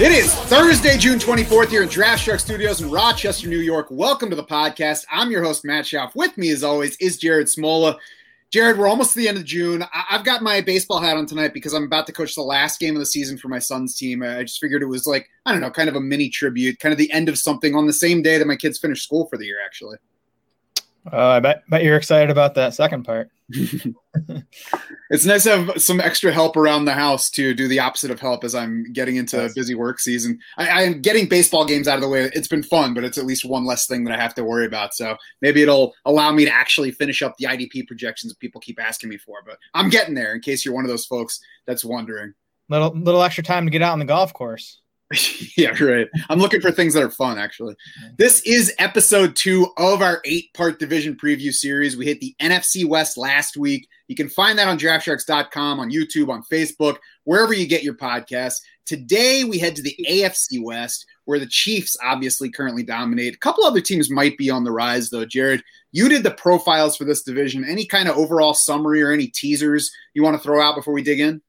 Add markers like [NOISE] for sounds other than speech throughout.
It is Thursday, June 24th here in Draft Shark Studios in Rochester, New York. Welcome to the podcast. I'm your host, Matt Schauf. With me, as always, is Jared Smola. Jared, we're almost to the end of June. I- I've got my baseball hat on tonight because I'm about to coach the last game of the season for my son's team. I just figured it was like, I don't know, kind of a mini tribute, kind of the end of something on the same day that my kids finish school for the year, actually. Uh, I bet, bet you're excited about that second part. [LAUGHS] It's nice to have some extra help around the house to do the opposite of help as I'm getting into busy work season. I, I'm getting baseball games out of the way. It's been fun, but it's at least one less thing that I have to worry about. So maybe it'll allow me to actually finish up the IDP projections that people keep asking me for. But I'm getting there in case you're one of those folks that's wondering. Little little extra time to get out on the golf course. [LAUGHS] yeah, right. I'm looking for things that are fun, actually. This is episode two of our eight part division preview series. We hit the NFC West last week. You can find that on draftsharks.com, on YouTube, on Facebook, wherever you get your podcasts. Today, we head to the AFC West, where the Chiefs obviously currently dominate. A couple other teams might be on the rise, though. Jared, you did the profiles for this division. Any kind of overall summary or any teasers you want to throw out before we dig in?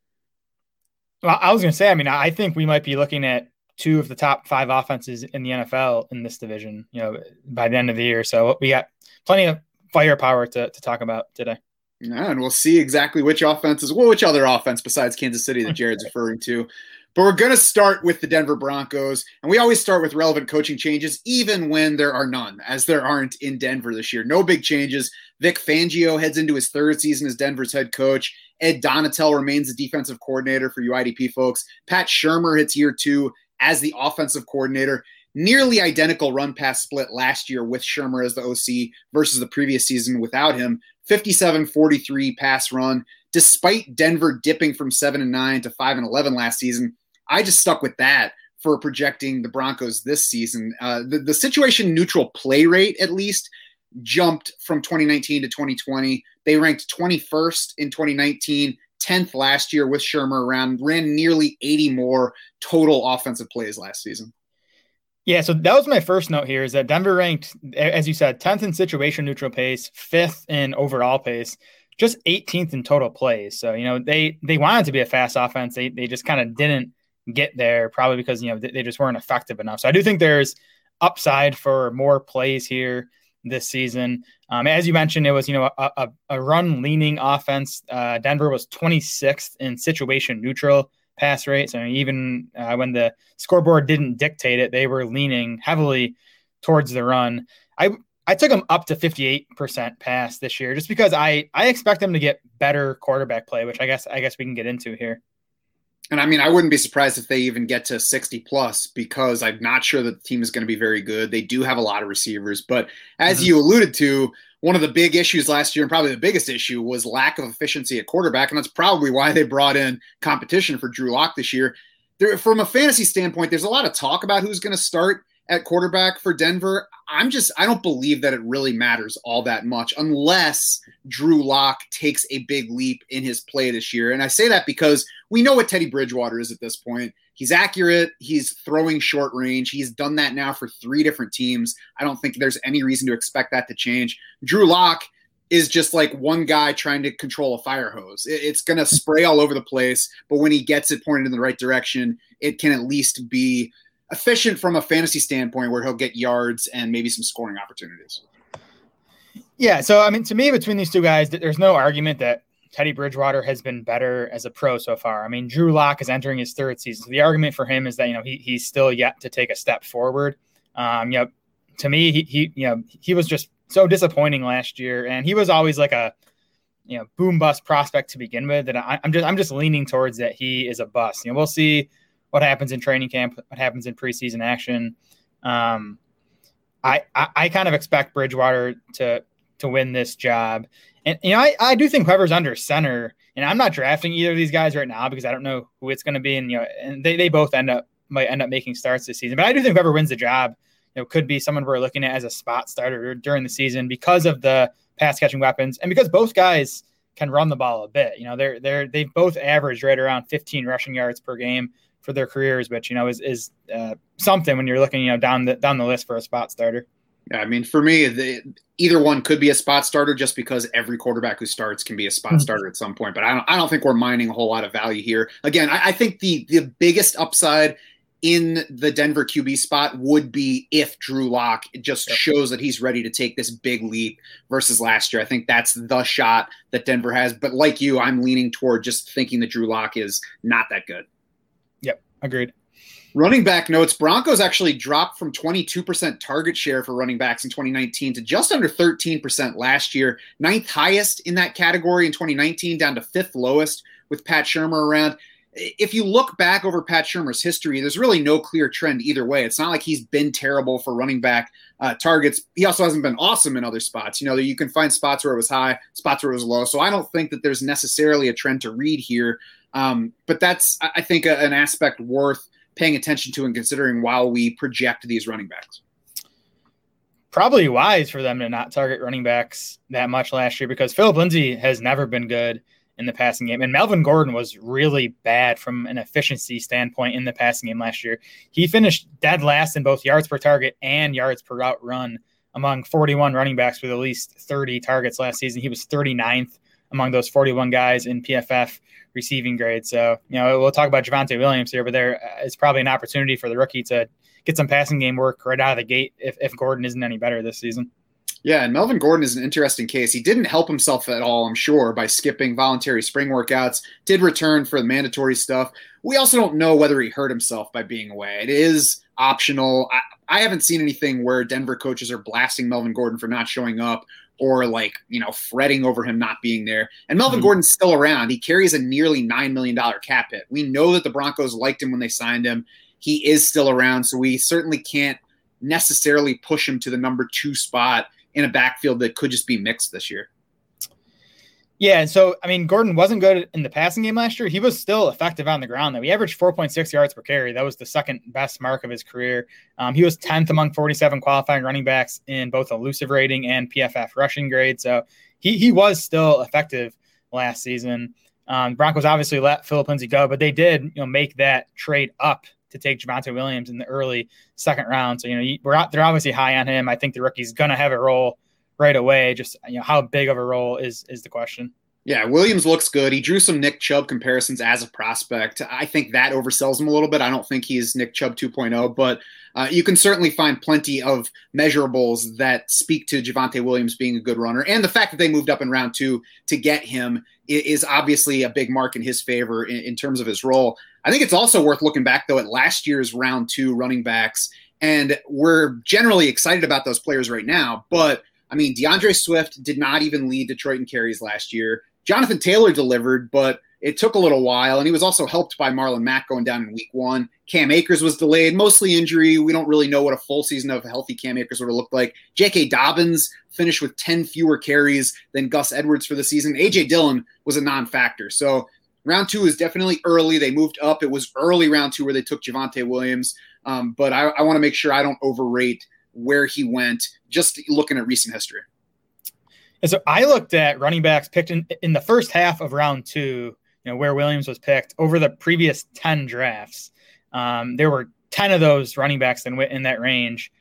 Well, I was going to say, I mean, I think we might be looking at two of the top five offenses in the NFL in this division, you know, by the end of the year. So we got plenty of firepower to, to talk about today. Yeah, and we'll see exactly which offenses, well, which other offense besides Kansas City that Jared's [LAUGHS] referring to. But we're going to start with the Denver Broncos. And we always start with relevant coaching changes, even when there are none, as there aren't in Denver this year. No big changes. Vic Fangio heads into his third season as Denver's head coach. Ed Donatell remains the defensive coordinator for you IDP folks. Pat Shurmur hits year two as the offensive coordinator. Nearly identical run pass split last year with Shurmur as the OC versus the previous season without him. 57 43 pass run. Despite Denver dipping from 7 and 9 to 5 and 11 last season, I just stuck with that for projecting the Broncos this season. Uh, the, the situation neutral play rate, at least, jumped from 2019 to 2020. They ranked 21st in 2019, 10th last year with Shurmur around, ran nearly 80 more total offensive plays last season. Yeah, so that was my first note here is that Denver ranked, as you said, 10th in situation neutral pace, fifth in overall pace, just 18th in total plays. So, you know, they they wanted to be a fast offense. They they just kind of didn't get there, probably because, you know, they, they just weren't effective enough. So I do think there's upside for more plays here this season. Um, as you mentioned, it was, you know, a, a, a run leaning offense. Uh, Denver was 26th in situation neutral pass rate. So even uh, when the scoreboard didn't dictate it, they were leaning heavily towards the run. I I took them up to 58% pass this year just because I I expect them to get better quarterback play, which I guess I guess we can get into here. And I mean, I wouldn't be surprised if they even get to 60 plus because I'm not sure that the team is going to be very good. They do have a lot of receivers, but as Mhm. you alluded to, one of the big issues last year, and probably the biggest issue, was lack of efficiency at quarterback, and that's probably why they brought in competition for Drew Lock this year. There, from a fantasy standpoint, there's a lot of talk about who's going to start at quarterback for Denver. I'm just, I don't believe that it really matters all that much unless Drew Lock takes a big leap in his play this year. And I say that because we know what Teddy Bridgewater is at this point. He's accurate. He's throwing short range. He's done that now for three different teams. I don't think there's any reason to expect that to change. Drew Lock is just like one guy trying to control a fire hose. It's going to spray all over the place, but when he gets it pointed in the right direction, it can at least be efficient from a fantasy standpoint where he'll get yards and maybe some scoring opportunities. Yeah, so I mean, to me, between these two guys, there's no argument that Teddy Bridgewater has been better as a pro so far. I mean, Drew Lock is entering his third season. So the argument for him is that you know he, he's still yet to take a step forward. Um, you know, to me, he, he you know he was just so disappointing last year, and he was always like a you know boom bust prospect to begin with. And I, I'm just I'm just leaning towards that he is a bust. You know, we'll see what happens in training camp, what happens in preseason action. Um, I, I I kind of expect Bridgewater to to win this job. And you know, I, I do think whoever's under center, and I'm not drafting either of these guys right now because I don't know who it's going to be. And you know, and they, they both end up might end up making starts this season. But I do think whoever wins the job, you know, could be someone we're looking at as a spot starter during the season because of the pass catching weapons and because both guys can run the ball a bit. You know, they're they're they've both averaged right around 15 rushing yards per game for their careers, which you know is is uh, something when you're looking you know down the down the list for a spot starter. Yeah, I mean, for me, the, either one could be a spot starter just because every quarterback who starts can be a spot mm-hmm. starter at some point. But I don't, I don't think we're mining a whole lot of value here. Again, I, I think the the biggest upside in the Denver QB spot would be if Drew Lock just yep. shows that he's ready to take this big leap versus last year. I think that's the shot that Denver has. But like you, I'm leaning toward just thinking that Drew Lock is not that good. Yep, agreed. Running back notes Broncos actually dropped from 22% target share for running backs in 2019 to just under 13% last year. Ninth highest in that category in 2019, down to fifth lowest with Pat Shurmur around. If you look back over Pat Shurmur's history, there's really no clear trend either way. It's not like he's been terrible for running back uh, targets. He also hasn't been awesome in other spots. You know, you can find spots where it was high, spots where it was low. So I don't think that there's necessarily a trend to read here. Um, but that's, I think, a, an aspect worth paying attention to and considering while we project these running backs? Probably wise for them to not target running backs that much last year because Phillip Lindsay has never been good in the passing game. And Melvin Gordon was really bad from an efficiency standpoint in the passing game last year. He finished dead last in both yards per target and yards per route run among 41 running backs with at least 30 targets last season. He was 39th among those 41 guys in PFF receiving grade. So, you know, we'll talk about Javonte Williams here, but there is probably an opportunity for the rookie to get some passing game work right out of the gate if, if Gordon isn't any better this season. Yeah, and Melvin Gordon is an interesting case. He didn't help himself at all, I'm sure, by skipping voluntary spring workouts, did return for the mandatory stuff. We also don't know whether he hurt himself by being away. It is optional. I, I haven't seen anything where Denver coaches are blasting Melvin Gordon for not showing up or like you know fretting over him not being there. And Melvin mm-hmm. Gordon's still around. He carries a nearly nine million dollar cap hit. We know that the Broncos liked him when they signed him. He is still around, so we certainly can't necessarily push him to the number two spot in a backfield that could just be mixed this year. Yeah, and so I mean, Gordon wasn't good in the passing game last year. He was still effective on the ground. Though he averaged 4.6 yards per carry. That was the second best mark of his career. Um, he was 10th among 47 qualifying running backs in both elusive rating and PFF rushing grade. So he he was still effective last season. Um, Broncos obviously let Phillip Lindsay go, but they did you know make that trade up to take Javonte Williams in the early second round. So you know we're they're obviously high on him. I think the rookie's gonna have a role right away. Just you know, how big of a role is is the question. Yeah, Williams looks good. He drew some Nick Chubb comparisons as a prospect. I think that oversells him a little bit. I don't think he's Nick Chubb 2.0, but uh, you can certainly find plenty of measurables that speak to Javonte Williams being a good runner. And the fact that they moved up in round two to get him is obviously a big mark in his favor in, in terms of his role. I think it's also worth looking back, though, at last year's round two running backs. And we're generally excited about those players right now, but – I mean, DeAndre Swift did not even lead Detroit in carries last year. Jonathan Taylor delivered, but it took a little while, and he was also helped by Marlon Mack going down in week one. Cam Akers was delayed, mostly injury. We don't really know what a full season of healthy Cam Akers would have looked like. J.K. Dobbins finished with 10 fewer carries than Gus Edwards for the season. A.J. Dillon was a non factor. So round two is definitely early. They moved up. It was early round two where they took Javonte Williams. Um, but I, I want to make sure I don't overrate where he went, just looking at recent history. And so I looked at running backs picked in, in the first half of round two, you know, where Williams was picked over the previous 10 drafts. Um, there were 10 of those running backs in, in that range.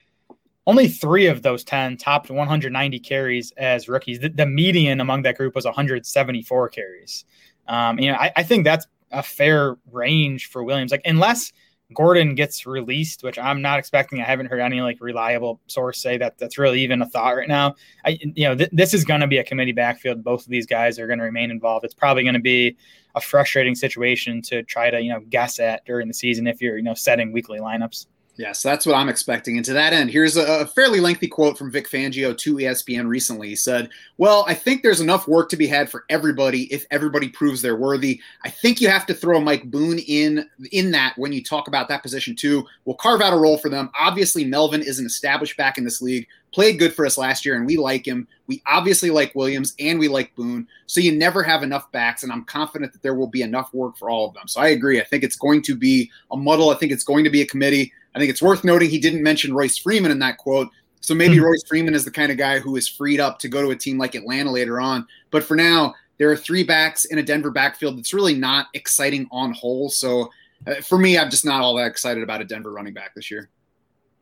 Only three of those 10 topped 190 carries as rookies. The, the median among that group was 174 carries. Um, you know, I, I think that's a fair range for Williams. Like, unless – Gordon gets released, which I'm not expecting. I haven't heard any like reliable source say that that's really even a thought right now. I, you know, th- this is going to be a committee backfield. Both of these guys are going to remain involved. It's probably going to be a frustrating situation to try to you know guess at during the season if you're you know setting weekly lineups. Yes, that's what I'm expecting. And to that end, here's a, fairly lengthy quote from Vic Fangio to ESPN recently. He said, Well, I think there's enough work to be had for everybody if everybody proves they're worthy. I think you have to throw Mike Boone in in that when you talk about that position too. We'll carve out a role for them. Obviously, Melvin is an established back in this league, played good for us last year, and we like him. We obviously like Williams and we like Boone. So you never have enough backs, and I'm confident that there will be enough work for all of them. So I agree. I think it's going to be a muddle. I think it's going to be a committee. I think it's worth noting he didn't mention Royce Freeman in that quote. So maybe mm-hmm. Royce Freeman is the kind of guy who is freed up to go to a team like Atlanta later on. But for now, there are three backs in a Denver backfield that's really not exciting on whole. So uh, for me, I'm just not all that excited about a Denver running back this year.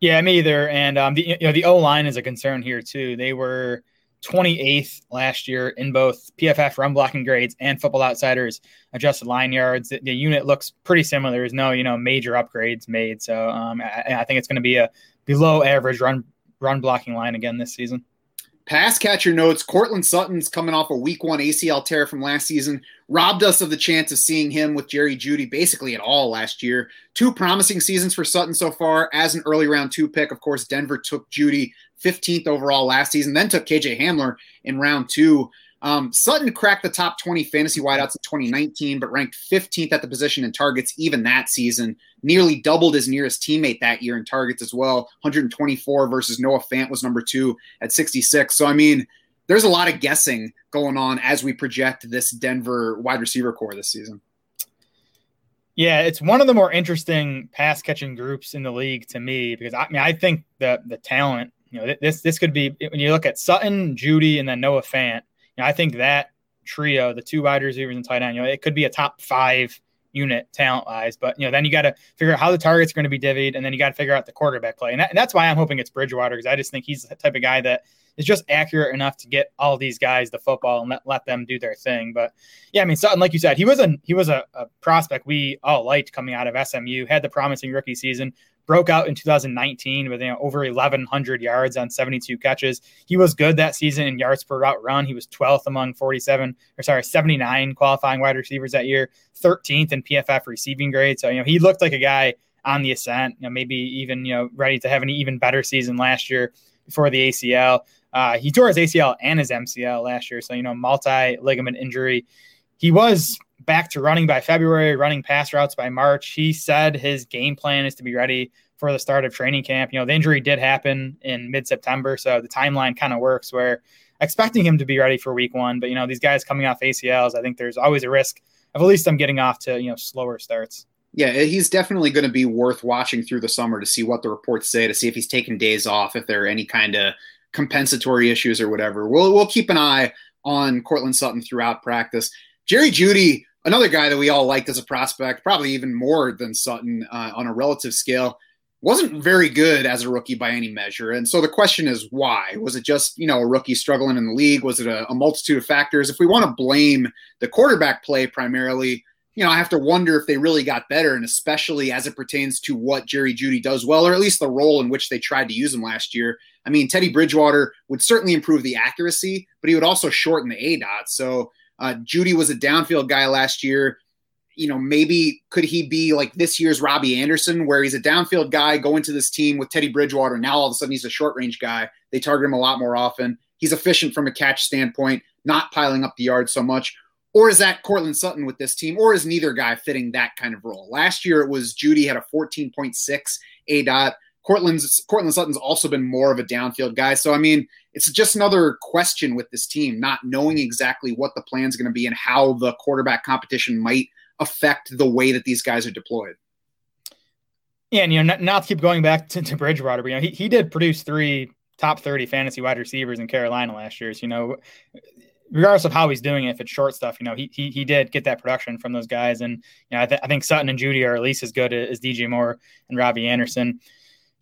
Yeah, me either. And um, the you know the O line is a concern here too. They were 28th last year in both PFF run blocking grades and Football Outsiders adjusted line yards. The, the unit looks pretty similar. There's no you know major upgrades made, so um, I, I think it's going to be a below average run run blocking line again this season. Pass catcher notes Courtland Sutton's coming off a week one ACL tear from last season, robbed us of the chance of seeing him with Jerry Jeudy basically at all last year. Two promising seasons for Sutton so far as an early round two pick. Of course, Denver took Jeudy 15th overall last season, then took KJ Hamler in round two. Um, Sutton cracked the top 20 fantasy wideouts in 2019, but ranked 15th at the position in targets even that season. Nearly doubled his nearest teammate that year in targets as well. 124 versus Noah Fant was number two at 66. So, I mean, there's a lot of guessing going on as we project this Denver wide receiver corps this season. Yeah, it's one of the more interesting pass catching groups in the league to me because I mean I think that the talent, you know, this this could be when you look at Sutton, Jeudy, and then Noah Fant know, I think that trio, the two wide receivers and tight end, you know, it could be a top five unit talent wise. But you know, then you got to figure out how the target's are going to be divvied, and then you got to figure out the quarterback play, and, that, and, that's why I'm hoping it's Bridgewater because I just think he's the type of guy that is just accurate enough to get all these guys the football and let, let them do their thing. But yeah, I mean, Sutton, like you said, he was a he was a, a prospect we all liked coming out of SMU, had the promising rookie season, broke out in 2019 with you know over 1100 yards on 72 catches. He was good that season in yards per route run. He was 12th among 47 or sorry 79 qualifying wide receivers that year, 13th in PFF receiving grade. So you know he looked like a guy on the ascent. You know maybe even you know ready to have an even better season last year before the ACL. Uh, he tore his ACL and his MCL last year, so you know multi ligament injury. He was back to running by February, running pass routes by March. He said his game plan is to be ready for the start of training camp. You know, the injury did happen in mid September, so the timeline kind of works where expecting him to be ready for week one. But, you know, these guys coming off ACLs, I think there's always a risk of at least them getting off to, you know, slower starts. Yeah, he's definitely going to be worth watching through the summer to see what the reports say, to see if he's taking days off, if there are any kind of compensatory issues or whatever. We'll, we'll keep an eye on Courtland Sutton throughout practice. Jerry Jeudy Another guy that we all liked as a prospect, probably even more than Sutton uh, on a relative scale, wasn't very good as a rookie by any measure. And so the question is why? Was it just, you know, a rookie struggling in the league? Was it a, a multitude of factors? If we want to blame the quarterback play primarily, you know, I have to wonder if they really got better, and especially as it pertains to what Jerry Jeudy does well, or at least the role in which they tried to use him last year. I mean, Teddy Bridgewater would certainly improve the accuracy, but he would also shorten the A dot. So uh, Jeudy was a downfield guy last year. You know, maybe could he be like this year's Robbie Anderson, where he's a downfield guy going to this team with Teddy Bridgewater. Now all of a sudden he's a short range guy. They target him a lot more often. He's efficient from a catch standpoint, not piling up the yards so much. Or is that Courtland Sutton with this team, or is neither guy fitting that kind of role? Last year it was Jeudy had a 14.6 A dot. Courtland's Courtland Sutton's also been more of a downfield guy. So I mean, it's just another question with this team, not knowing exactly what the plan is going to be and how the quarterback competition might affect the way that these guys are deployed. Yeah, and you know, not, not to keep going back to, to Bridgewater, but you know, he, he did produce three top 30 fantasy wide receivers in Carolina last year. So, you know, regardless of how he's doing it, if it's short stuff, you know, he he, he did get that production from those guys. And, you know, I, th- I think Sutton and Jeudy are at least as good as DJ Moore and Robbie Anderson.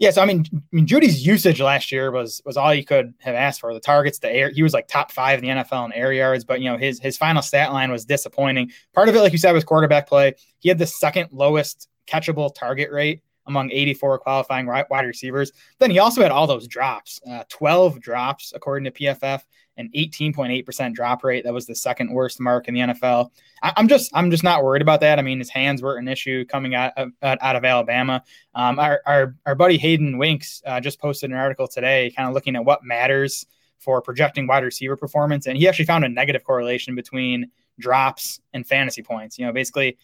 Yeah, so I mean, I mean, Jeudy's usage last year was was all you could have asked for. The targets, the air, he was like top five in the NFL in air yards, but you know his his final stat line was disappointing. Part of it, like you said, was quarterback play. He had the second lowest catchable target rate among 84 qualifying wide receivers. Then he also had all those drops, uh, 12 drops according to PFF, an 18.8% drop rate. That was the second worst mark in the NFL. I, am just I'm just not worried about that. I mean, his hands were an issue coming out of, out of Alabama. Um, our, our, our buddy Hayden Winks uh, just posted an article today, kind of looking at what matters for projecting wide receiver performance, and he actually found a negative correlation between drops and fantasy points. You know, basically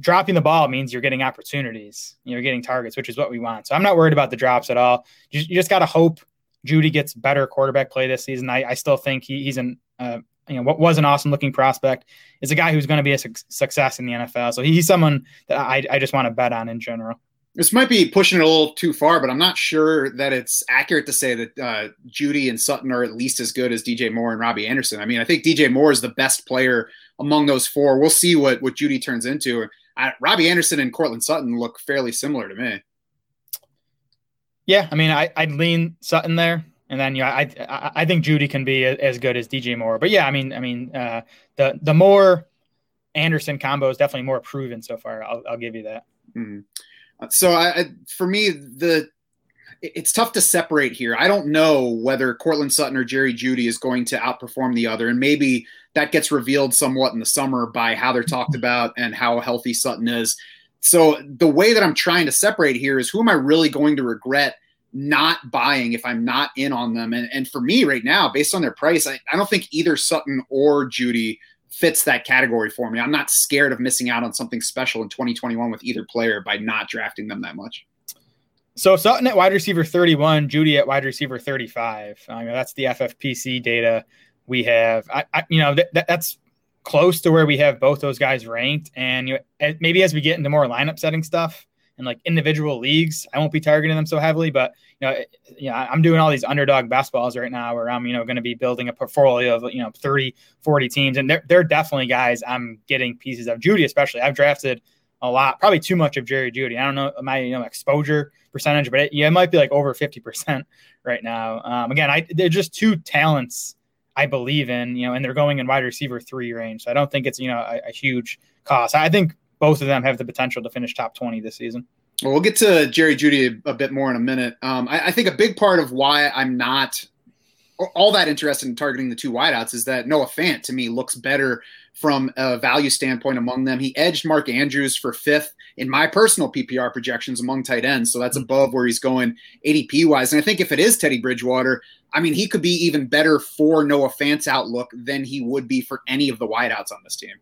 dropping the ball means you're getting opportunities, you're getting targets, which is what we want. So I'm not worried about the drops at all. You, you just got to hope Jeudy gets better quarterback play this season. I, I still think he, he's an uh, you know what was an awesome looking prospect is a guy who's going to be a su- success in the NFL. So he's someone that I, I just want to bet on in general. This might be pushing it a little too far, but I'm not sure that it's accurate to say that uh, Jeudy and Sutton are at least as good as DJ Moore and Robbie Anderson. I mean, I think DJ Moore is the best player among those four. We'll see what what Jeudy turns into. I, Robbie Anderson and Courtland Sutton look fairly similar to me. Yeah, I mean, I, I'd lean Sutton there, and then know, I, I I think Jeudy can be as good as DJ Moore. But yeah, I mean, I mean, uh, the the Moore Anderson combo is definitely more proven so far. I'll, I'll give you that. Mm-hmm. So I, for me, the it's tough to separate here. I don't know whether Courtland Sutton or Jerry Jeudy is going to outperform the other, and maybe that gets revealed somewhat in the summer by how they're talked about and how healthy Sutton is. So the way that I'm trying to separate here is who am I really going to regret not buying if I'm not in on them? And, and for me right now, based on their price, I, I don't think either Sutton or Jeudy fits that category for me. I'm not scared of missing out on something special in 2021 with either player by not drafting them that much. So Sutton at wide receiver 31, Jeudy at wide receiver 35. I mean, that's the FFPC data we have. I, I you know, that, that's close to where we have both those guys ranked. And you maybe as we get into more lineup setting stuff and like individual leagues, I won't be targeting them so heavily. But you know, you know, I'm doing all these underdog best balls right now where I'm you know going to be building a portfolio of you know 30, 40 teams, and they're they're definitely guys I'm getting pieces of. Jeudy especially, I've drafted a lot, probably too much of Jerry Jeudy. I don't know my you know exposure percentage, but it, yeah, it might be like over 50% [LAUGHS] right now. Um, again, I they're just two talents I believe in, you know, and they're going in wide receiver three range. So I don't think it's, you know, a, a huge cost. I think both of them have the potential to finish top 20 this season. Well, we'll get to Jerry Jeudy a, bit more in a minute. Um, I, I, think a big part of why I'm not all that interested in targeting the two wideouts is that Noah Fant to me looks better from a value standpoint among them. He edged Mark Andrews for fifth in my personal PPR projections among tight ends. So that's above where he's going ADP wise. And I think if it is Teddy Bridgewater, I mean, he could be even better for Noah Fant's outlook than he would be for any of the wideouts on this team.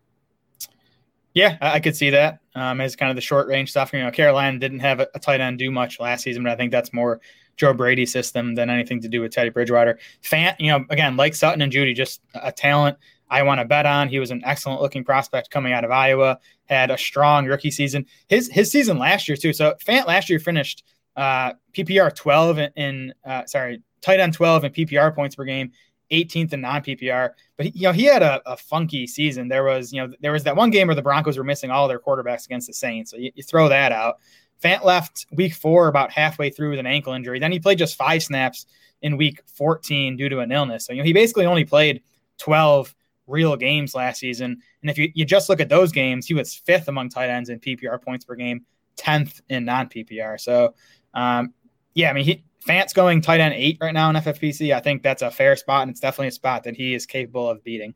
Yeah, I could see that um, as kind of the short range stuff. You know, Carolina didn't have a, tight end do much last season, but I think that's more Joe Brady system than anything to do with Teddy Bridgewater. Fant, you know, again, like Sutton and Jeudy, just a talent I want to bet on. He was an excellent looking prospect coming out of Iowa, had a strong rookie season. His his season last year too. So Fant last year finished uh, PPR 12 in, in uh, sorry, tight end 12 in PPR points per game, 18th in non PPR. But you know he had a, a, funky season. There was you know there was that one game where the Broncos were missing all their quarterbacks against the Saints. So you, you throw that out. Fant left week four about halfway through with an ankle injury. Then he played just five snaps in week 14 due to an illness. So you know he basically only played 12 real games last season. And if you, you just look at those games, he was fifth among tight ends in PPR points per game, 10th in non PPR. So, um, yeah, I mean, he, Fant's going tight end eight right now in FFPC. I think that's a fair spot, and it's definitely a spot that he is capable of beating.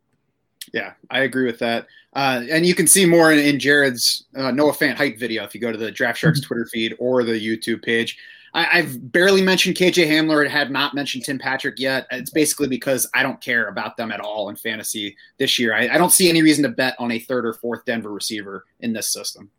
Yeah, I agree with that. Uh, and you can see more in, in Jared's uh, Noah Fant hype video if you go to the Draft Sharks Twitter feed or the YouTube page. I, have barely mentioned KJ Hamler. Had not mentioned Tim Patrick yet. It's basically because I don't care about them at all in fantasy this year. I, I don't see any reason to bet on a third or fourth Denver receiver in this system.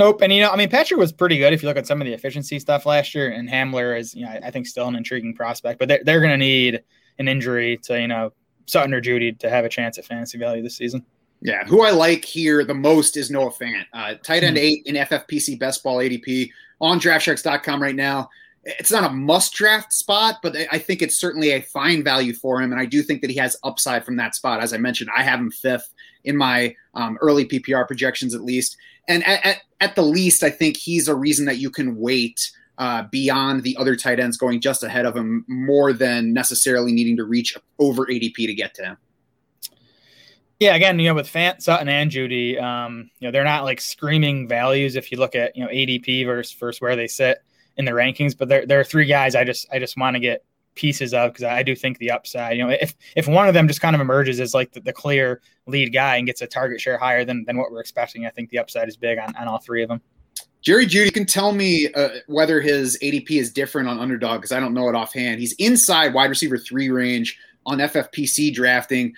Nope. And you know, I mean, Patrick was pretty good if you look at some of the efficiency stuff last year. And Hamler is, you know, I think still an intriguing prospect, but they're, they're going to need an injury to, you know, Sutton or Jeudy to have a chance at fantasy value this season. Yeah, who I like here the most is Noah Fant. Uh, tight end hmm. eight in FFPC best ball ADP on draftsharks.com right now. It's not a must draft spot, but I think it's certainly a fine value for him. And I do think that he has upside from that spot. As I mentioned, I have him fifth in my um, early PPR projections, at least. And at, at, at, the least, I think he's a reason that you can wait uh, beyond the other tight ends going just ahead of him more than necessarily needing to reach over ADP to get to him. Yeah, again, you know, with Fant, Sutton, and Jeudy, um, you know, they're not like screaming values if you look at you know ADP versus versus where they sit in the rankings. But there, there are three guys I just I just want to get pieces of because I do think the upside. You know, if if one of them just kind of emerges as like the, the, clear lead guy and gets a target share higher than than what we're expecting, I think the upside is big on, on all three of them. Jerry Jeudy can tell me uh, whether his ADP is different on underdog because I don't know it offhand. He's inside wide receiver three range on FFPC drafting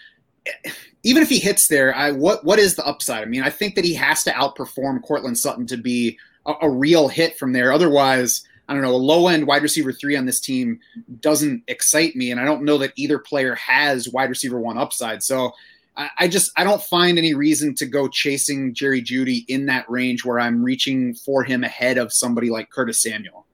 even if he hits there, I what what is the upside? I mean, I think that he has to outperform Courtland Sutton to be a, a real hit from there. Otherwise, I don't know, a low end wide receiver three on this team doesn't excite me, and I don't know that either player has wide receiver one upside. So I, I just I don't find any reason to go chasing Jerry Jeudy in that range where I'm reaching for him ahead of somebody like Curtis Samuel.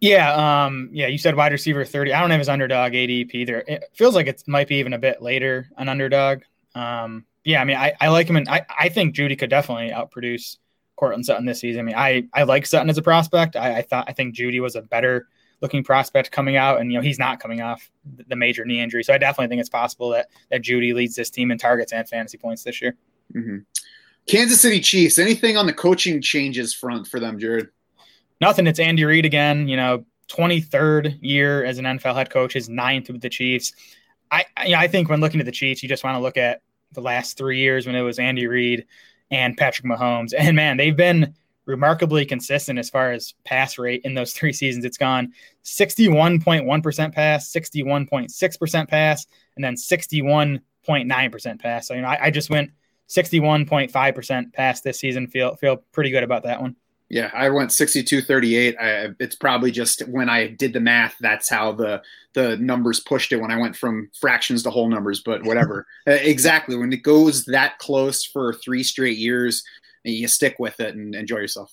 Yeah, um, yeah. You said wide receiver thirty. I don't have his underdog ADP either. It feels like it might be even a bit later an underdog. Um, yeah, I mean, I, I like him, and I, I think Jeudy could definitely outproduce Courtland Sutton this season. I mean, I, I like Sutton as a prospect. I, I thought I think Jeudy was a better looking prospect coming out, and you know he's not coming off the major knee injury, so I definitely think it's possible that that Jeudy leads this team in targets and fantasy points this year. Mm-hmm. Kansas City Chiefs. Anything on the coaching changes front for them, Jared? Nothing. It's Andy Reid again. You know, 23rd year as an NFL head coach, his ninth with the Chiefs. I, you know, I think when looking at the Chiefs, you just want to look at the last three years when it was Andy Reid and Patrick Mahomes. And man, they've been remarkably consistent as far as pass rate in those [LAUGHS] three seasons. It's gone 61.1% pass, 61.6% pass, and then 61.9% pass. So, you know, I, I just went 61.5% pass this season. Feel feel pretty good about that one. Yeah, I went 62 38. I, it's probably just when I did the math, that's how the the numbers pushed it when I went from fractions to whole numbers, but [LAUGHS] whatever. Uh, exactly. When it goes that close for three straight years, you stick with it and enjoy yourself.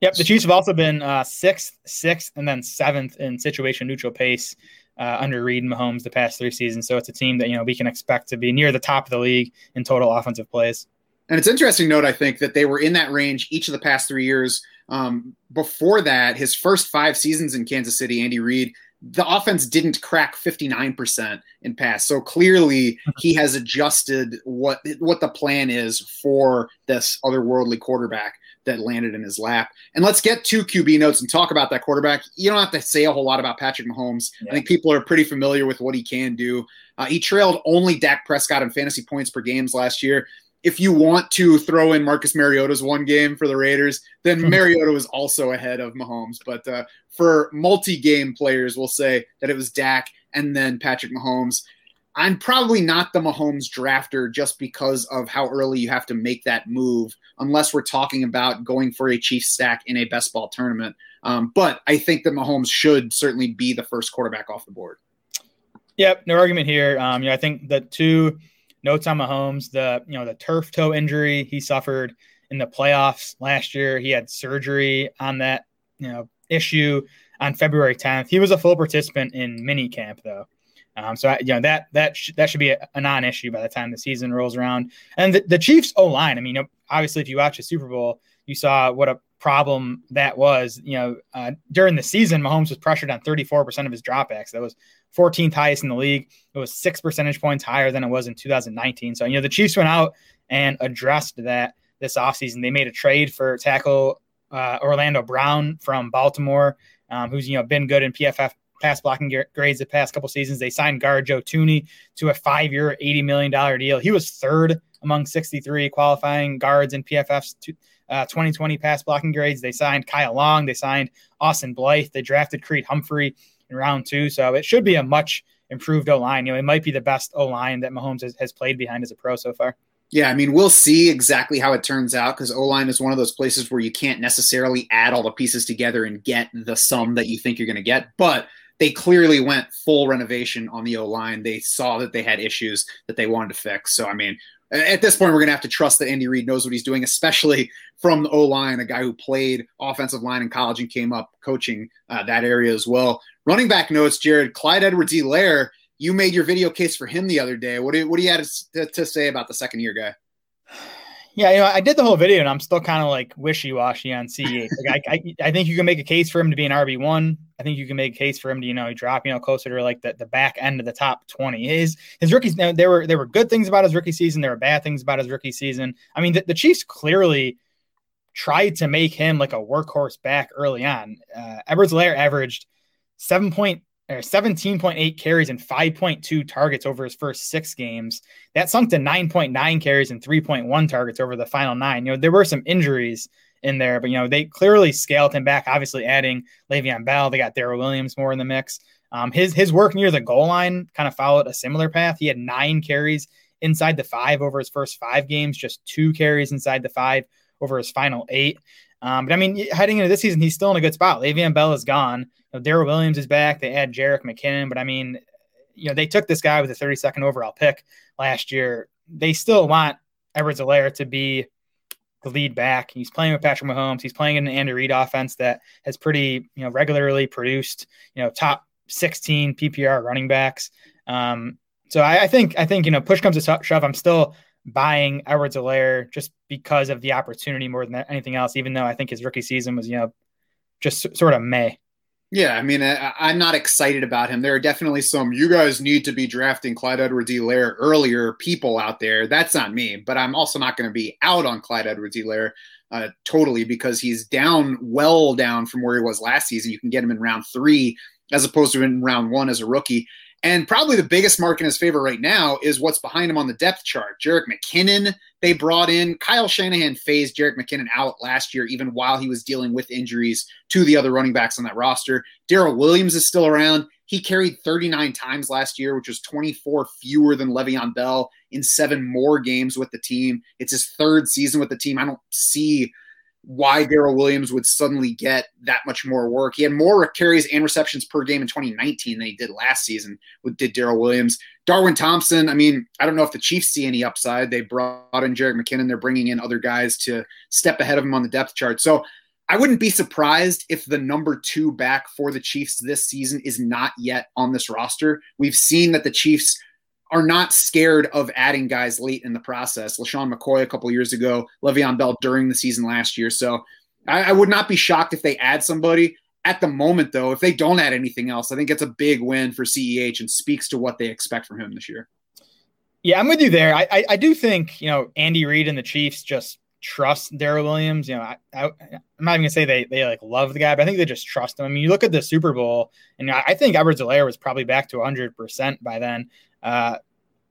Yep. The Chiefs have also been uh, sixth, sixth, and then seventh in situation neutral pace uh, under Reid and Mahomes the past three seasons. So it's a team that, you know, we can expect to be near the top of the league in total offensive plays. And it's interesting note, I think, that they were in that range each of the past three years. Um, before that, his first five seasons in Kansas City, Andy Reid the offense didn't crack 59% in pass. So clearly [LAUGHS] he has adjusted what what the plan is for this otherworldly quarterback that landed in his lap. And let's get to QB notes and talk about that quarterback. You don't have to say a whole lot about Patrick Mahomes. Yeah. I think people are pretty familiar with what he can do. Uh, he trailed only Dak Prescott in fantasy points per games last year if you want to throw in Marcus Mariota's one game for the Raiders, then hmm. Mariota was also ahead of Mahomes. But uh, for multi-game players, we'll say that it was Dak and then Patrick Mahomes. I'm probably not the Mahomes drafter just because of how early you have to make that move, unless we're talking about going for a Chief stack in a best ball tournament. Um, but I think that Mahomes should certainly be the first quarterback off the board. Yep, no argument here. Um, know, I think that two – notes on Mahomes, the you know the turf toe injury he suffered in the playoffs last year. He had surgery on that you know issue on February 10th. He was a full participant in mini camp though. Um, so I, you know that that sh- that should be a, a, non-issue by the time the season rolls around. And the, the Chiefs O line. I mean, obviously, if you watch the Super Bowl, you saw what a problem that was. You know, uh, during the season, Mahomes was pressured on 34% of his dropbacks. That was 14th highest in the league. It was six percentage points higher than it was in 2019. So, you know, the Chiefs went out and addressed that this offseason. They made a trade for tackle uh, Orlando Brown from Baltimore, um, who's, you know, been good in PFF pass blocking grades the past couple seasons. They signed guard Joe Thuney to a five year, $80 million deal. He was third among 63 qualifying guards in PFF's uh, 2020 pass blocking grades. They signed Kyle Long. They signed Austin Blythe. They drafted Creed Humphrey in round two. So it should be a much improved O line. You know, it might be the best O line that Mahomes has, has played behind as a pro so far. Yeah, I mean, we'll see exactly how it turns out because O line is one of those places where you can't necessarily add all the pieces together and get the sum that you think you're going to get. But they clearly went full renovation on the O line. They saw that they had issues that they wanted to fix. So, I mean, at this point, we're going to have to trust that Andy Reid knows what he's doing, especially from the O line, a guy who played offensive line in college and came up coaching uh, that area as well. Running back notes, Jared Clyde Edwards-Helaire. You made your video case for him the other day. What do you, what do you have to, to say about the second year guy? Yeah, you know, I did the whole video, and I'm still kind of like wishy washy on CEH. Like, I, I, I, think you can make a case for him to be an RB one. I think you can make a case for him to, you know, drop, you know, closer to like the, the back end of the top twenty. His his rookies, now, there were there were good things about his rookie season. There were bad things about his rookie season. I mean, the, the Chiefs clearly tried to make him like a workhorse back early on. Uh, Edwards-Helaire averaged seven point 17.8 carries and 5.2 targets over his first six games. That sunk to 9.9 carries and 3.1 targets over the final nine. You know, there were some injuries in there, but you know, they clearly scaled him back, obviously adding Le'Veon Bell. They got Darrel Williams more in the mix. Um, his his work near the goal line kind of followed a similar path. He had nine carries inside the five over his first five games, just two carries inside the five over his final eight. Um, but I mean, heading into this season, he's still in a good spot. Le'Veon Bell is gone. Know, Darrel Williams is back. They add Jerick McKinnon, but I mean, you know, they took this guy with a 32nd overall pick last year. They still want Edwards-Helaire to be the lead back. He's playing with Patrick Mahomes. He's playing in an Andy Reid offense that has pretty, you know, regularly produced, you know, top 16 PPR running backs. Um, so I, I, think, I think, you know, push comes to shove. I'm still buying Edwards Helaire just because of the opportunity more than anything else, even though I think his rookie season was, you know, just sort of May. Yeah, I mean, I, am not excited about him. There are definitely some you guys need to be drafting Clyde Edwards-Helaire earlier people out there. That's not me, but I'm also not going to be out on Clyde Edwards-Helaire uh, totally because he's down, well down from where he was last season. You can get him in round three as opposed to in round one as a rookie. And probably the biggest mark in his favor right now is what's behind him on the depth chart. Jerick McKinnon, they brought in. Kyle Shanahan phased Jerick McKinnon out last year, even while he was dealing with injuries to the other running backs on that roster. Darrel Williams is still around. He carried 39 times last year, which was 24 fewer than Le'Veon Bell in seven more games with the team. It's his third season with the team. I don't see why Darrel Williams would suddenly get that much more work. He had more carries and receptions per game in 2019 than he did last season with did Darrel Williams. Darwin Thompson, I mean, I don't know if the Chiefs see any upside. They brought in Jerick McKinnon. They're bringing in other guys to step ahead of him on the depth chart. So I wouldn't be surprised if the number two back for the Chiefs this season is not yet on this roster. We've seen that the Chiefs are not scared of adding guys late in the process. LeSean McCoy a couple years ago, Le'Veon Bell during the season last year. So I, I, would not be shocked if they add somebody. At the moment, though, if they don't add anything else, I think it's a big win for CEH and speaks to what they expect from him this year. Yeah, I'm with you there. I, I, I do think, you know, Andy Reid and the Chiefs just trust Darrel Williams. You know, I, I, am not even gonna say they they like love the guy, but I think they just trust him. I mean, you look at the Super Bowl, and I think Edwards Helaire was probably back to 100 percent by then. Uh,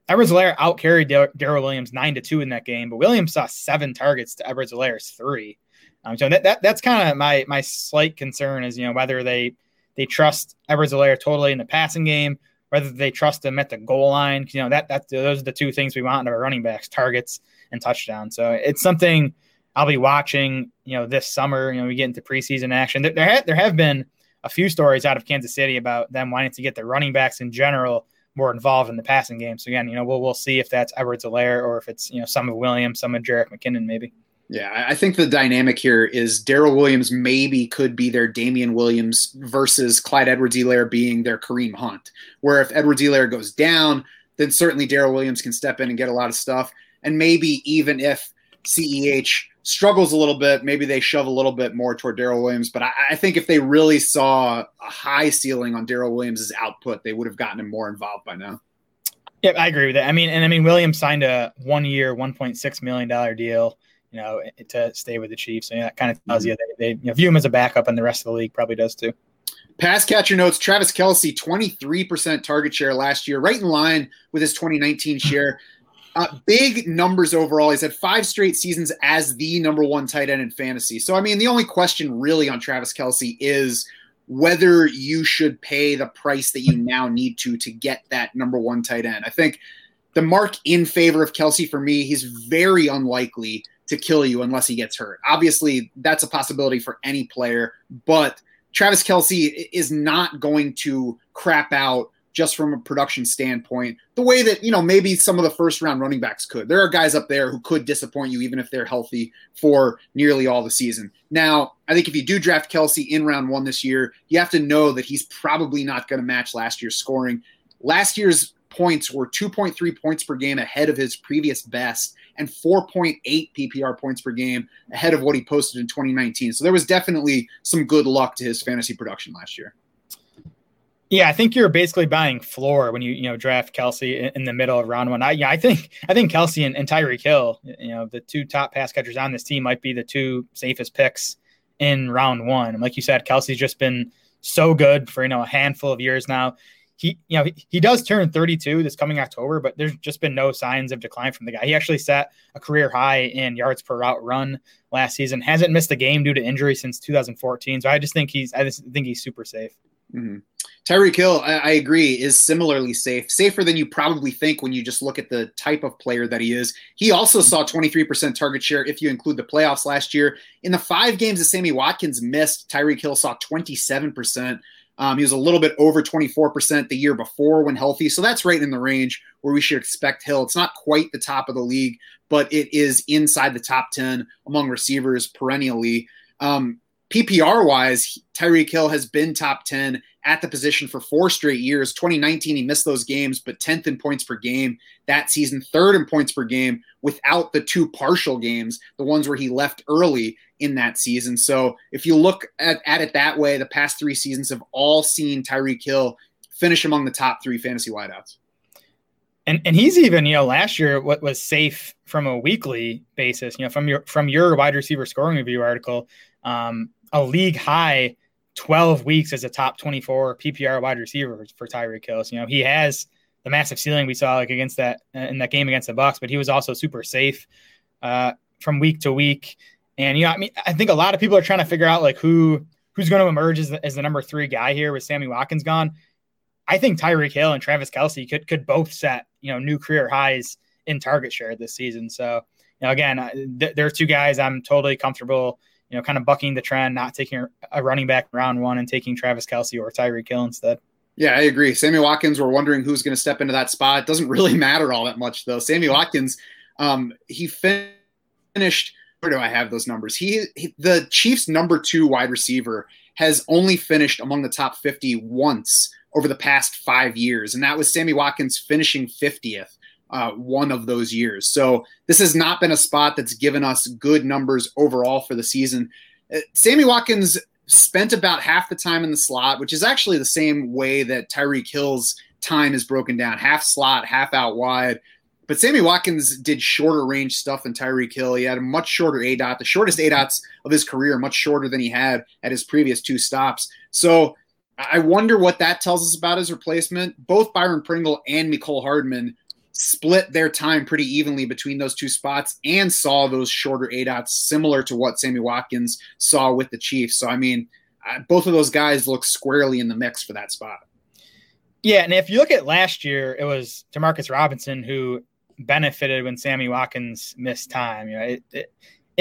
Edwards Helaire out carried Darrel Williams nine to two in that game, but Williams saw seven targets to Edwards Helaire's three. Um, so that, that that's kind of my my slight concern is you know whether they they trust Edwards Helaire totally in the passing game, whether they trust him at the goal line. You know that that those are the two things we want in our running backs: targets and touchdowns. So it's something I'll be watching. You know this summer. You know we get into preseason action. There there, ha- there have been a few stories out of Kansas City about them wanting to get their running backs in general more involved in the passing game. So again, you know, we'll we'll see if that's Edwards Helaire or if it's you know some of Williams, some of Jerick McKinnon, maybe. Yeah, I think the dynamic here is Darrel Williams maybe could be their Damien Williams versus Clyde Edwards Helaire being their Kareem Hunt. Where if Edwards Helaire goes down, then certainly Darrel Williams can step in and get a lot of stuff. And maybe even if CEH struggles a little bit. Maybe they shove a little bit more toward Darrel Williams. But I, I, think if they really saw a high ceiling on Darrel Williams' output, they would have gotten him more involved by now. Yeah, I agree with that. I mean, and I mean, Williams signed a one-year, one point six million dollar deal, you know, to stay with the Chiefs. So yeah, that kind of tells mm-hmm. you they, they you know, view him as a backup, and the rest of the league probably does too. Pass catcher notes: Travis Kelce, twenty-three percent target share last year, right in line with his 2019 share. Uh, big numbers overall. He's had five straight seasons as the number one tight end in fantasy. So, I mean, the only question really on Travis Kelce is whether you should pay the price that you now need to to get that number one tight end. I think the mark in favor of Kelce for me, he's very unlikely to kill you unless he gets hurt. Obviously, that's a possibility for any player, but Travis Kelce is not going to crap out just from a production standpoint, the way that, you know, maybe some of the first round running backs could. There are guys up there who could disappoint you even if they're healthy for nearly all the season. Now, I think if you do draft Kelce in round one this year, you have to know that he's probably not going to match last year's scoring. Last year's points were 2.3 points per game ahead of his previous best and 4.8 PPR points per game ahead of what he posted in 2019. So there was definitely some good luck to his fantasy production last year. Yeah, I think you're basically buying floor when you you know draft Kelce in the middle of round one. I yeah, I think I think Kelce and, and Tyreek Hill, you know, the two top pass catchers on this team might be the two safest picks in round one. And like you said, Kelce's just been so good for you know a handful of years now. He you know he, he does turn 32 this coming October, but there's just been no signs of decline from the guy. He actually set a career high in yards per route run last season. Hasn't missed a game due to injury since 2014. So I just think he's I just think he's super safe. Mm-hmm. Tyreek Hill, I, I, agree, is similarly safe, safer than you probably think when you just look at the type of player that he is. He also saw 23% target share if you include the playoffs last year. In the five games that Sammy Watkins missed, Tyreek Hill saw 27%. Um, he was a little bit over 24% the year before when healthy. So that's right in the range where we should expect Hill. It's not quite the top of the league, but it is inside the top 10 among receivers perennially. Um, PPR wise, Tyreek Hill has been top 10 at the position for four straight years. 2019, he missed those games, but 10th in points per game that season, third in points per game without the two partial games, the ones where he left early in that season. So if you look at, at it that way, the past three seasons have all seen Tyreek Hill finish among the top three fantasy wideouts. And, and he's even, you know, last year what was safe from a weekly basis, you know, from your from your wide receiver scoring review article, um, a league high 12 weeks as a top 24 PPR wide receiver for Tyreek Hill. So, you know, he has the massive ceiling we saw like against that in that game against the Bucks, but he was also super safe uh, from week to week. And you know, I mean, I think a lot of people are trying to figure out like who who's going to emerge as the, as the number three guy here with Sammy Watkins gone. I think Tyreek Hill and Travis Kelce could could both set you know new career highs in target share this season. So you know, again, th- there are two guys I'm totally comfortable you know, kind of bucking the trend, not taking a running back round one and taking Travis Kelce or Tyreek Hill instead. Yeah, I agree. Sammy Watkins, we're wondering who's going to step into that spot. Doesn't really [LAUGHS] matter all that much, though. Sammy Watkins, um, he finished. Where do I have those numbers? He, he, the Chiefs' number two wide receiver, has only finished among the top 50 once over the past five years, and that was Sammy Watkins finishing 50th uh, one of those years. So this has not been a spot that's given us good numbers overall for the season. Uh, Sammy Watkins spent about half the time in the slot, which is actually the same way that Tyreek Hill's time is broken down half slot, half out wide. But Sammy Watkins did shorter range stuff than Tyreek Hill. He had a much shorter A dot, the shortest A dots of his career, much shorter than he had at his previous two stops. So I wonder what that tells us about his replacement. Both Byron Pringle and Mecole Hardman split their time pretty evenly between those two spots and saw those shorter A dots similar to what Sammy Watkins saw with the Chiefs. So, I mean, uh, both of those guys look squarely in the mix for that spot. Yeah. And if you look at last year, it was Demarcus Robinson who benefited when Sammy Watkins missed time. You know, it, it,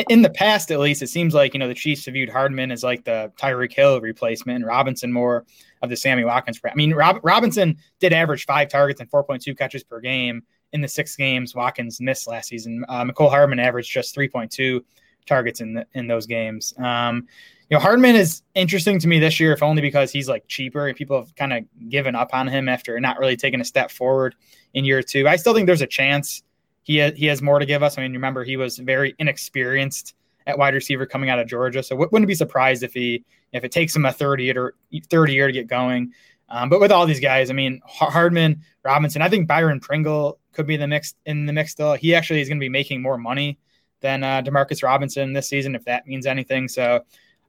in the past, at least, it seems like you know the Chiefs have viewed Hardman as like the Tyreek Hill replacement, and Robinson more of the Sammy Watkins. I mean, Rob, Robinson did average five targets and 4.2 catches per game in the six games Watkins missed last season. Uh, Mecole Hardman averaged just 3.2 targets in the, in those games. Um, you know, Hardman is interesting to me this year, if only because he's like cheaper and people have kind of given up on him after not really taking a step forward in year two. I still think there's a chance he ha- he has more to give us. I mean, remember he was very inexperienced at wide receiver coming out of Georgia, so w- wouldn't be surprised if he if it takes him a 30 year 30 year to get going. Um, but with all these guys, I mean Hardman, Robinson, I think Byron Pringle could be the mix in the mix still. He actually is going to be making more money than uh, Demarcus Robinson this season, if that means anything. So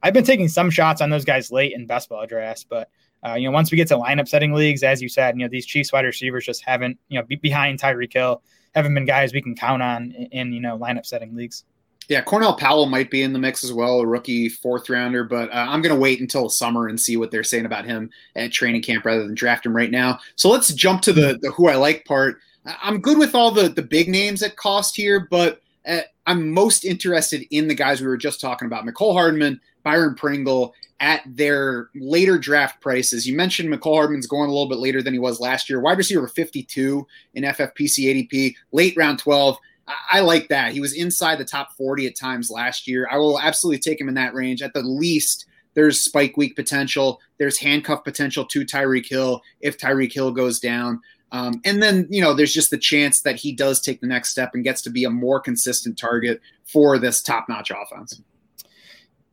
I've been taking some shots on those guys late in best ball drafts, but uh, you know, once we get to lineup setting leagues, as you said, you know, these Chiefs wide receivers just haven't, you know, be behind Tyreek Hill haven't been guys we can count on in, in you know lineup setting leagues. Yeah, Cornell Powell might be in the mix as well, a rookie fourth rounder, but uh, I'm going to wait until summer and see what they're saying about him at training camp rather than draft him right now. So let's jump to the, the who I like part. I'm good with all the, the big names at cost here, but uh, I'm most interested in the guys we were just talking about Mecole Hardman, Byron Pringle, at their later draft prices. You mentioned Mecole Hardman's going a little bit later than he was last year. Wide receiver 52 in FFPC ADP, late round 12. I, I like that. He was inside the top 40 at times last year. I will absolutely take him in that range. At the least, there's spike week potential. There's handcuff potential to Tyreek Hill if Tyreek Hill goes down. Um, and then, you know, there's just the chance that he does take the next step and gets to be a more consistent target for this top notch offense.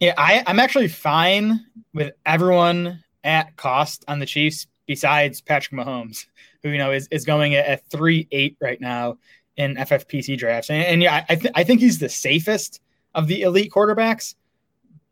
Yeah, I, I'm actually fine with everyone at cost on the Chiefs besides Patrick Mahomes, who you know is, is going at, three eight right now in FFPC drafts, and, and yeah, I th- I think he's the safest of the elite quarterbacks,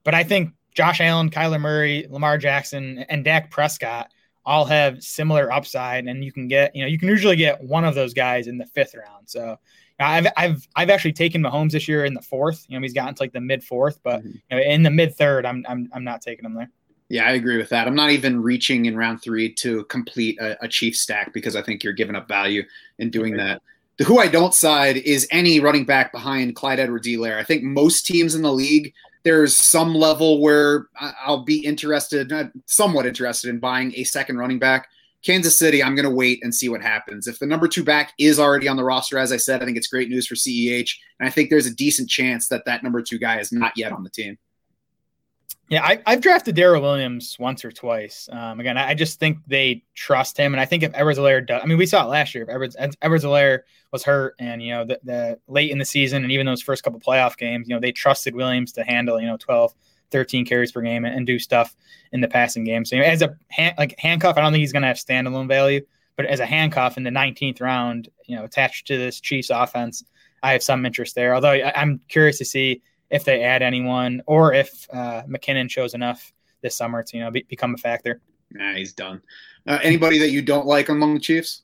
but I think Josh Allen, Kyler Murray, Lamar Jackson, and Dak Prescott all have similar upside, and you can get you know you can usually get one of those guys in the fifth round. So I've I've I've actually taken Mahomes this year in the fourth. You know, he's gotten to like the mid fourth, but mm-hmm. you know, in the mid third, I'm I'm I'm not taking him there. Yeah, I agree with that. I'm not even reaching in round three to complete a, a chief stack because I think you're giving up value in doing that. The who I don't side is any running back behind Clyde Edwards-Helaire. I think most teams in the league, there's some level where I'll be interested, somewhat interested in buying a second running back. Kansas City, I'm going to wait and see what happens. If the number two back is already on the roster, as I said, I think it's great news for CEH. And I think there's a decent chance that that number two guy is not yet on the team. Yeah, I, have drafted Darrel Williams once or twice. Um, again, I, I, just think they trust him, and I think if Edwards-Helaire does, I mean, we saw it last year. If Edwards Edwards-Helaire was hurt, and you know, the, the late in the season, and even those first couple playoff games, you know, they trusted Williams to handle, you know, 12, 13 carries per game and, and do stuff in the passing game. So you know, as a hand, like handcuff, I don't think he's going to have standalone value, but as a handcuff in the 19th round, you know, attached to this Chiefs offense, I have some interest there. Although I, I'm curious to see if they add anyone or if uh, McKinnon shows enough this summer to you know be, become a factor. Nah, he's done. Uh, anybody that you don't like among the Chiefs?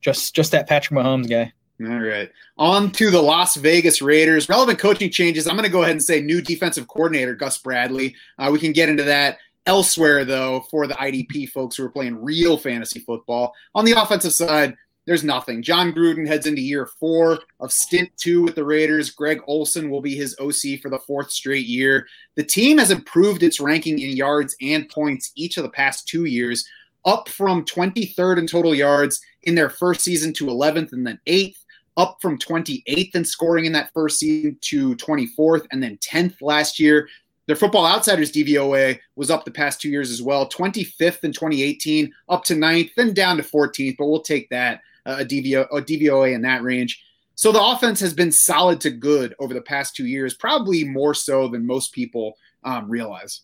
Just just that Patrick Mahomes guy. All right. On to the Las Vegas Raiders. Relevant coaching changes. I'm going to go ahead and say new defensive coordinator, Gus Bradley. Uh, we can get into that elsewhere, though, for the IDP folks who are playing real fantasy football. On the offensive side, there's nothing. Jon Gruden heads into year four of stint two with the Raiders. Greg Olson will be his OC for the fourth straight year. The team has improved its ranking in yards and points each of the past two years, up from 23rd in total yards in their first season to 11th and then 8th, up from 28th in scoring in that first season to 24th and then 10th last year. Their Football Outsiders DVOA was up the past two years as well, 25th in 2018, up to 9th, then down to 14th, but we'll take that a DVO a DVOA in that range. So the offense has been solid to good over the past two years, probably more so than most people um, realize.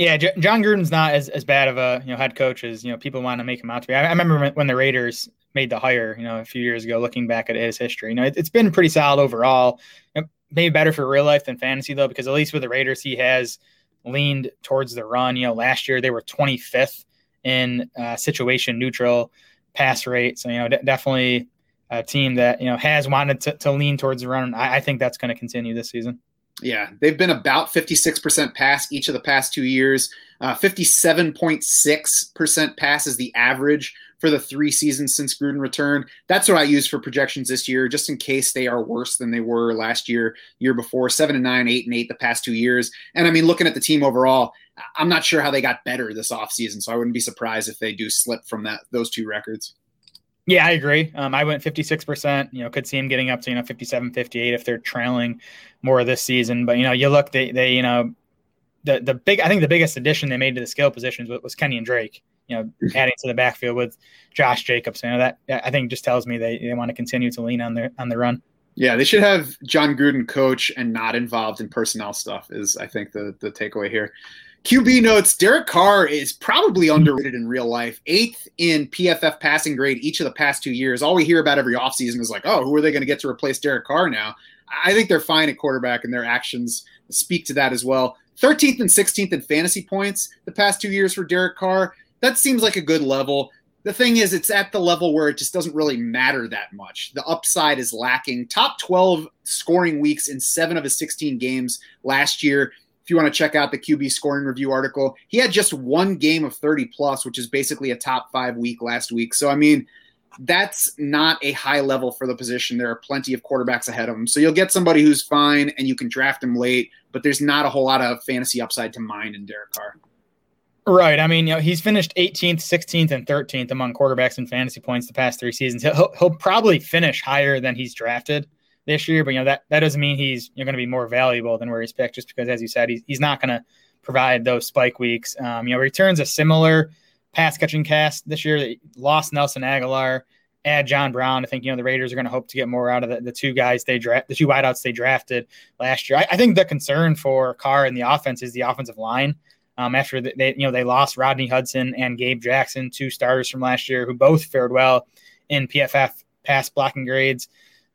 Yeah, J- Jon Gruden's not as, as bad of a you know head coach as you know people want to make him out to be. I, I remember when the Raiders made the hire, you know, a few years ago, looking back at his history. You know, it, has been pretty solid overall. You know, maybe better for real life than fantasy though, because at least with the Raiders, he has leaned towards the run. You know, last year they were 25th in uh, situation neutral pass rate. So, you know, d- definitely a team that, you know, has wanted to, to lean towards the run. I, I think that's going to continue this season. Yeah, they've been about 56% pass each of the past two years. Uh, 57.6% pass is the average for the three seasons since Gruden returned. That's what I use for projections this year, just in case they are worse than they were last year, year before. Seven and nine, eight and eight the past two years. And I mean, looking at the team overall, I'm not sure how they got better this offseason, so I wouldn't be surprised if they do slip from that those two records. Yeah, I agree. Um, I went 56%. You know, could see them getting up to, you know, 57, 58 if they're trailing more this season. But, you know, you look, they, they you know, the, the big, I think the biggest addition they made to the skill positions was, was and Drake, you know, adding to the backfield with Josh Jacobs. You know, that I think just tells me they, they want to continue to lean on their, on the run. Yeah, they should have Jon Gruden coach and not involved in personnel stuff is I think the the takeaway here. QB notes Derek Carr is probably underrated in real life. Eighth in PFF passing grade each of the past two years. All we hear about every offseason is like, oh, who are they going to get to replace Derek Carr now? I think they're fine at quarterback, and their actions speak to that as well. 13th and 16th in fantasy points the past two years for Derek Carr. That seems like a good level. The thing is, it's at the level where it just doesn't really matter that much. The upside is lacking. Top 12 scoring weeks in seven of his 16 games last year if you want to check out the QB scoring review article, he had just one game of 30 plus, which is basically a top five week last week. So, I mean, that's not a high level for the position. There are plenty of quarterbacks ahead of him. So you'll get somebody who's fine and you can draft him late, but there's not a whole lot of fantasy upside to mine in Derek Carr. Right. I mean, you know, he's finished 18th, 16th, and 13th among quarterbacks in fantasy points the past three seasons. He'll, he'll probably finish higher than he's drafted this year, but you know that that doesn't mean he's you're going to be more valuable than where he's picked, just because, as you said, he's he's not going to provide those spike weeks. Um, you know, returns a similar pass catching cast this year. They lost Nelson Agholor, add John Brown. I think you know the Raiders are going to hope to get more out of the, the two guys they draft, the two wideouts they drafted last year. I, I, think the concern for Carr and the offense is the offensive line. Um, after they you know they lost Rodney Hudson and Gabe Jackson, two starters from last year, who both fared well in PFF pass blocking grades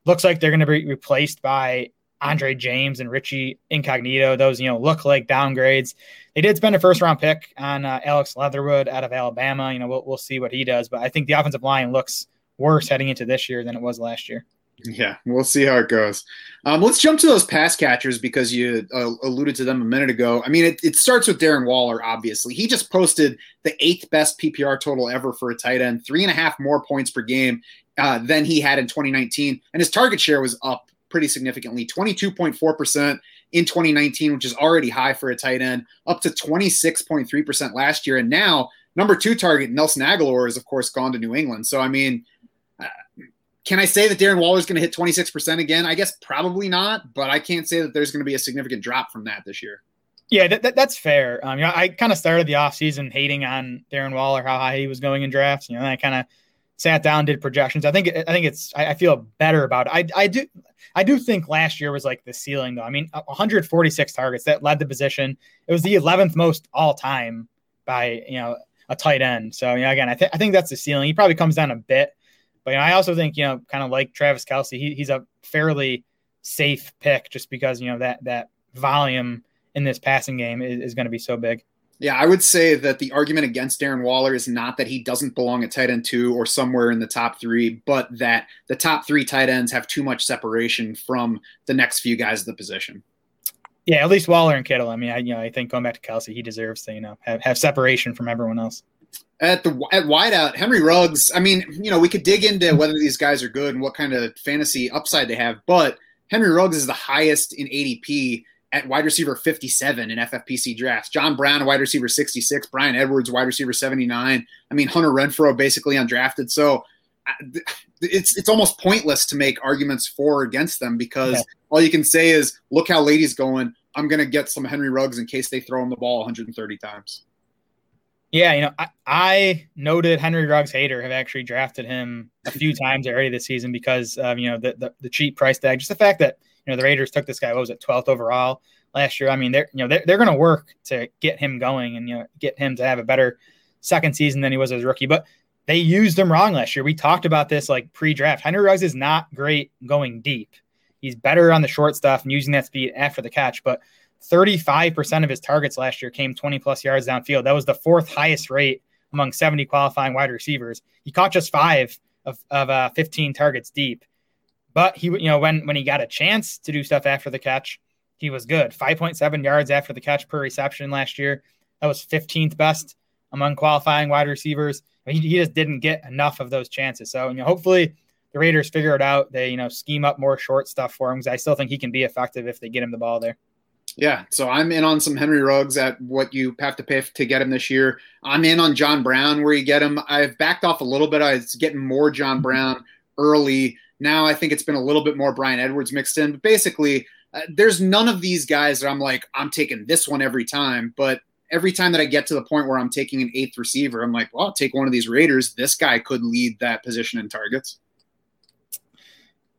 looks like they're going to be replaced by Andre James and Richie Incognito. Those, you know, look like downgrades. They did spend a first round pick on uh, Alex Leatherwood out of Alabama. You know, we'll, we'll see what he does, but I think the offensive line looks worse heading into this year than it was last year. Yeah, we'll see how it goes. Um, let's jump to those pass catchers because you uh, alluded to them a minute ago. I mean, it, it starts with Darren Waller, obviously. He just posted the eighth best PPR total ever for a tight end, three and a half more points per game uh, than he had in 2019. And his target share was up pretty significantly 22.4% in 2019, which is already high for a tight end, up to 26.3% last year. And now, number two target, Nelson Agholor, is of course gone to New England. So, I mean, uh, can I say that Darren Waller is going to hit 26% again? I guess probably not, but I can't say that there's going to be a significant drop from that this year. Yeah, that, that, that's fair. Um, you know, I kind of started the offseason hating on Darren Waller, how high he was going in drafts. You know, I kind of sat down, did projections. I think I think it's I, I, feel better about it. I I do I do think last year was like the ceiling though. I mean, 146 targets that led the position. It was the 11th most all time by you know a tight end. So you know, again, I think I think that's the ceiling. He probably comes down a bit, but you know, I also think you know, kind of like Travis Kelce, he, he's a fairly safe pick just because you know that that volume in this passing game is, is going to be so big. Yeah, I would say that the argument against Darren Waller is not that he doesn't belong at tight end two or somewhere in the top three, but that the top three tight ends have too much separation from the next few guys of the position. Yeah, at least Waller and Kittle. I mean, I you know I think going back to Kelce, he deserves to you know have, have separation from everyone else. At the at wideout, Henry Ruggs. I mean, you know, we could dig into whether these guys are good and what kind of fantasy upside they have, but Henry Ruggs is the highest in ADP at wide receiver 57 in FFPC drafts. John Brown, wide receiver 66. Bryan Edwards, wide receiver 79. I mean, Hunter Renfrow basically undrafted. So it's it's almost pointless to make arguments for or against them because all you can say is, look how he's going. I'm going to get some Henry Ruggs in case they throw him the ball 130 times. Yeah, you know, I, I noted Henry Ruggs hater have actually drafted him a few [LAUGHS] times already this season because of you know the, the, the cheap price tag, just the fact that you know the Raiders took this guy what was it 12th overall last year. I mean, they're you know they're, they're going to work to get him going and you know get him to have a better second season than he was as a rookie. But they used him wrong last year. We talked about this like pre-draft. Henry Ruggs is not great going deep. He's better on the short stuff and using that speed after the catch, but 35% of his targets last year came 20 plus yards downfield. That was the fourth highest rate among 70 qualifying wide receivers. He caught just five of, of uh, 15 targets deep. But he, you know, when when he got a chance to do stuff after the catch, he was good. 5.7 yards after the catch per reception last year. That was 15th best among qualifying wide receivers. He, he just didn't get enough of those chances. So, you know, hopefully the Raiders figure it out. They, you know, scheme up more short stuff for him because I still think he can be effective if they get him the ball there. Yeah, so I'm in on some Henry Ruggs at what you have to pay to get him this year. I'm in on John Brown where you get him. I've backed off a little bit. I was getting more John Brown early. Now I think it's been a little bit more Bryan Edwards mixed in. But basically, uh, there's none of these guys that I'm like, I'm taking this one every time. But every time that I get to the point where I'm taking an eighth receiver, I'm like, well, I'll take one of these Raiders. This guy could lead that position in targets.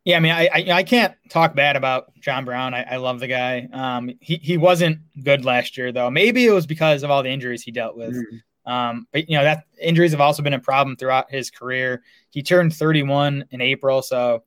Yeah, I mean, I, I, I can't talk bad about John Brown. I, I love the guy. Um, he he wasn't good last year though. Maybe it was because of all the injuries he dealt with. Mm-hmm. Um, but you know that injuries have also been a problem throughout his career. He turned 31 in April, so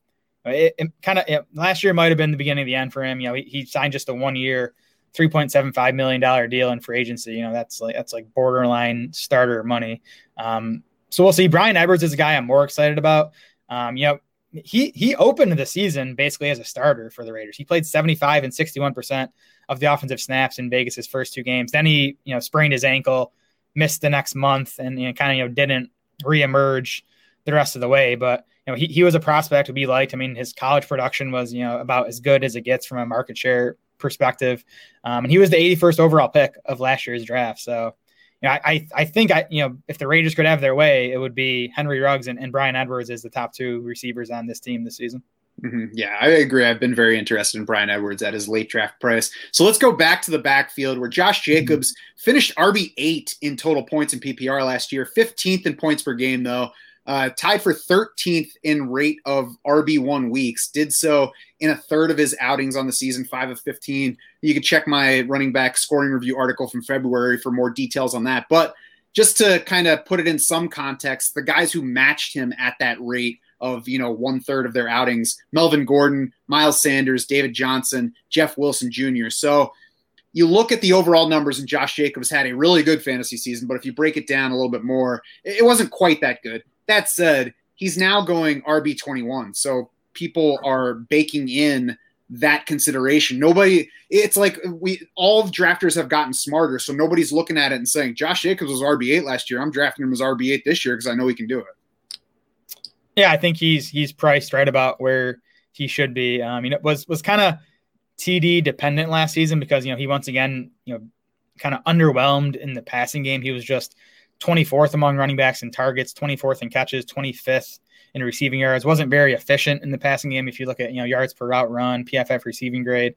it, it kind of last year might have been the beginning of the end for him. You know, he, he signed just a one year, 3.75 million dollar deal in free agency. You know, that's like that's like borderline starter money. Um, so we'll see. Bryan Edwards is a guy I'm more excited about. Um, you know, he he opened the season basically as a starter for the Raiders. He played 75 and 61 percent of the offensive snaps in Vegas' first two games. Then he you know sprained his ankle, missed the next month, and you know, kind of you know didn't reemerge the rest of the way. But you know he, he was a prospect to be liked. I mean his college production was you know about as good as it gets from a market share perspective, um, and he was the 81st overall pick of last year's draft. So you know, I, I think I, you know, if the Rangers could have their way, it would be Henry Ruggs and, and Bryan Edwards as the top two receivers on this team this season. Mm-hmm. Yeah, I agree. I've been very interested in Bryan Edwards at his late draft price. So let's go back to the backfield where Josh mm-hmm. Jacobs mm-hmm. finished RB eight in total points in PPR last year, 15th in points per game though uh, tied for 13th in rate of RB1 weeks, did so in a third of his outings on the season, 5 of 15. You can check my running back scoring review article from February for more details on that. But just to kind of put it in some context, the guys who matched him at that rate of you know one third of their outings melvin gordon miles sanders david johnson jeff wilson jr so you look at the overall numbers and josh jacobs had a really good fantasy season but if you break it down a little bit more it wasn't quite that good that said, he's now going RB21. So people are baking in that consideration. Nobody, it's like we all drafters have gotten smarter. So nobody's looking at it and saying, Josh Jacobs was RB8 last year. I'm drafting him as RB8 this year because I know he can do it. Yeah, I think he's he's priced right about where he should be. I mean, it was was kind of TD dependent last season because you know he once again you know kind of underwhelmed in the passing game. He was just 24th among running backs in targets, 24th in catches, 25th in receiving yards. Wasn't very efficient in the passing game. If you look at you know yards per route run, PFF receiving grade,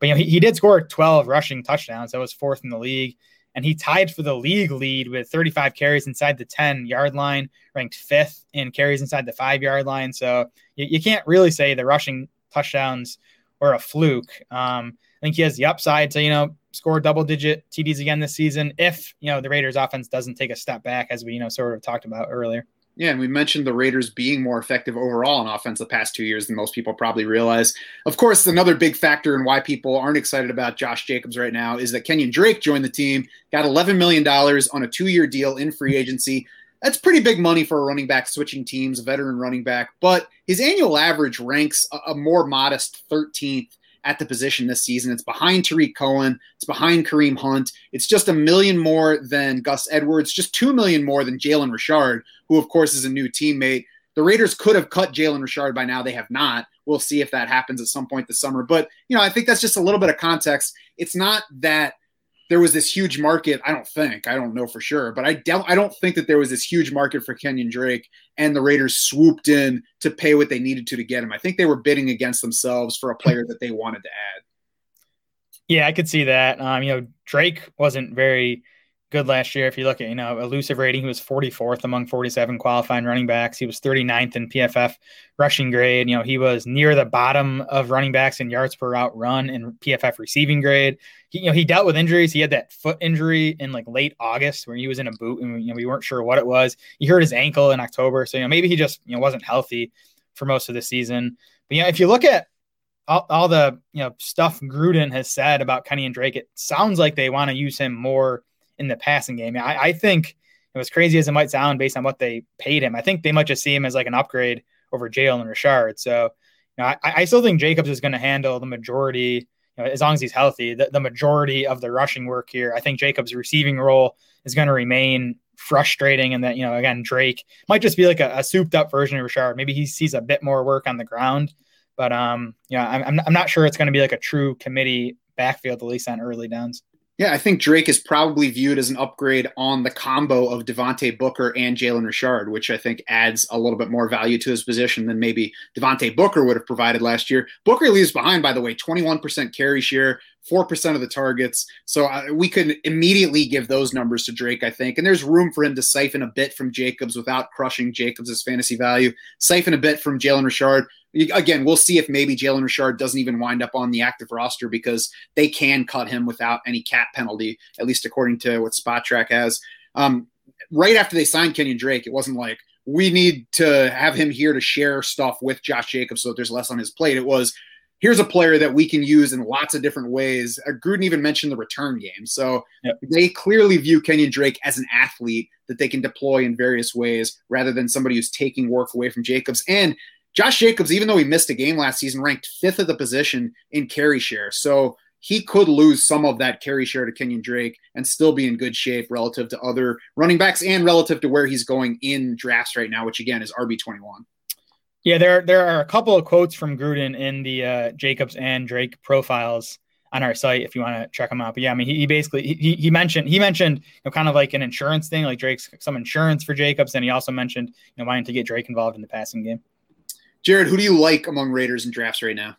but you know he, he did score 12 rushing touchdowns. That was fourth in the league and he tied for the league lead with 35 carries inside the 10 yard line, ranked fifth in carries inside the five yard line. So you, you can't really say the rushing touchdowns were a fluke. Um, I think he has the upside to, you know, score double digit TDs again this season if, you know, the Raiders offense doesn't take a step back as we, you know, sort of talked about earlier. Yeah, and we mentioned the Raiders being more effective overall on offense the past two years than most people probably realize. Of course, another big factor in why people aren't excited about Josh Jacobs right now is that Kenyon Drake joined the team, got $11 million on a two year deal in free agency. That's pretty big money for a running back switching teams, a veteran running back, but his annual average ranks a, a more modest 13th at the position this season. It's behind Tarik Cohen. It's behind Kareem Hunt. It's just a million more than Gus Edwards, just two million more than Jalen Richard, who, of course, is a new teammate. The Raiders could have cut Jalen Richard by now. They have not. We'll see if that happens at some point this summer. But, you know, I think that's just a little bit of context. It's not that – there was this huge market. I don't think, I don't know for sure, but I don't, I don't think that there was this huge market for Kenyon Drake and the Raiders swooped in to pay what they needed to to get him. I think they were bidding against themselves for a player that they wanted to add. Yeah, I could see that. Um, you know, Drake wasn't very good last year. If you look at, you know, elusive rating, he was 44th among 47 qualifying running backs. He was 39th in PFF rushing grade. You know, he was near the bottom of running backs in yards per route run and PFF receiving grade. He, you know, he dealt with injuries. He had that foot injury in like late August where he was in a boot and, you know, we weren't sure what it was. He hurt his ankle in October. So, you know, maybe he just, you know, wasn't healthy for most of the season. But, you know, if you look at all, all the, you know, stuff Gruden has said about Kenyon Drake, it sounds like they want to use him more – in the passing game. I, I think it was crazy as it might sound based on what they paid him. I think they might just see him as like an upgrade over Jalen Richard. So, you know, I, I still think Jacobs is going to handle the majority, you know, as long as he's healthy, the, the majority of the rushing work here. I think Jacobs' receiving role is going to remain frustrating. And that, you know, again, Drake might just be like a, a souped up version of Richard. Maybe he sees a bit more work on the ground. But, um, yeah, I'm, I'm not sure it's going to be like a true committee backfield, at least on early downs. Yeah, I think Drake is probably viewed as an upgrade on the combo of Devontae Booker and Jalen Richard, which I think adds a little bit more value to his position than maybe Devontae Booker would have provided last year. Booker leaves behind, by the way, 21% carry share, 4% of the targets. So uh, we could immediately give those numbers to Drake, I think. And there's room for him to siphon a bit from Jacobs without crushing Jacobs' fantasy value, siphon a bit from Jalen Richard again, we'll see if maybe Jalen Richard doesn't even wind up on the active roster because they can cut him without any cap penalty, at least according to what Spotrac has. Um, right after they signed Kenyon Drake, it wasn't like we need to have him here to share stuff with Josh Jacobs so that there's less on his plate. It was here's a player that we can use in lots of different ways. Uh, Gruden even mentioned the return game. So yep. they clearly view Kenyon Drake as an athlete that they can deploy in various ways rather than somebody who's taking work away from Jacobs. And Josh Jacobs, even though he missed a game last season, ranked fifth of the position in carry share. So he could lose some of that carry share to Kenyon Drake and still be in good shape relative to other running backs and relative to where he's going in drafts right now, which again is RB twenty one. Yeah, there there are a couple of quotes from Gruden in the uh, Jacobs and Drake profiles on our site if you want to check them out. But yeah, I mean, he, he basically he, he mentioned he mentioned you know, kind of like an insurance thing, like Drake's some insurance for Jacobs, and he also mentioned you know wanting to get Drake involved in the passing game. Jared, who do you like among Raiders and drafts right now?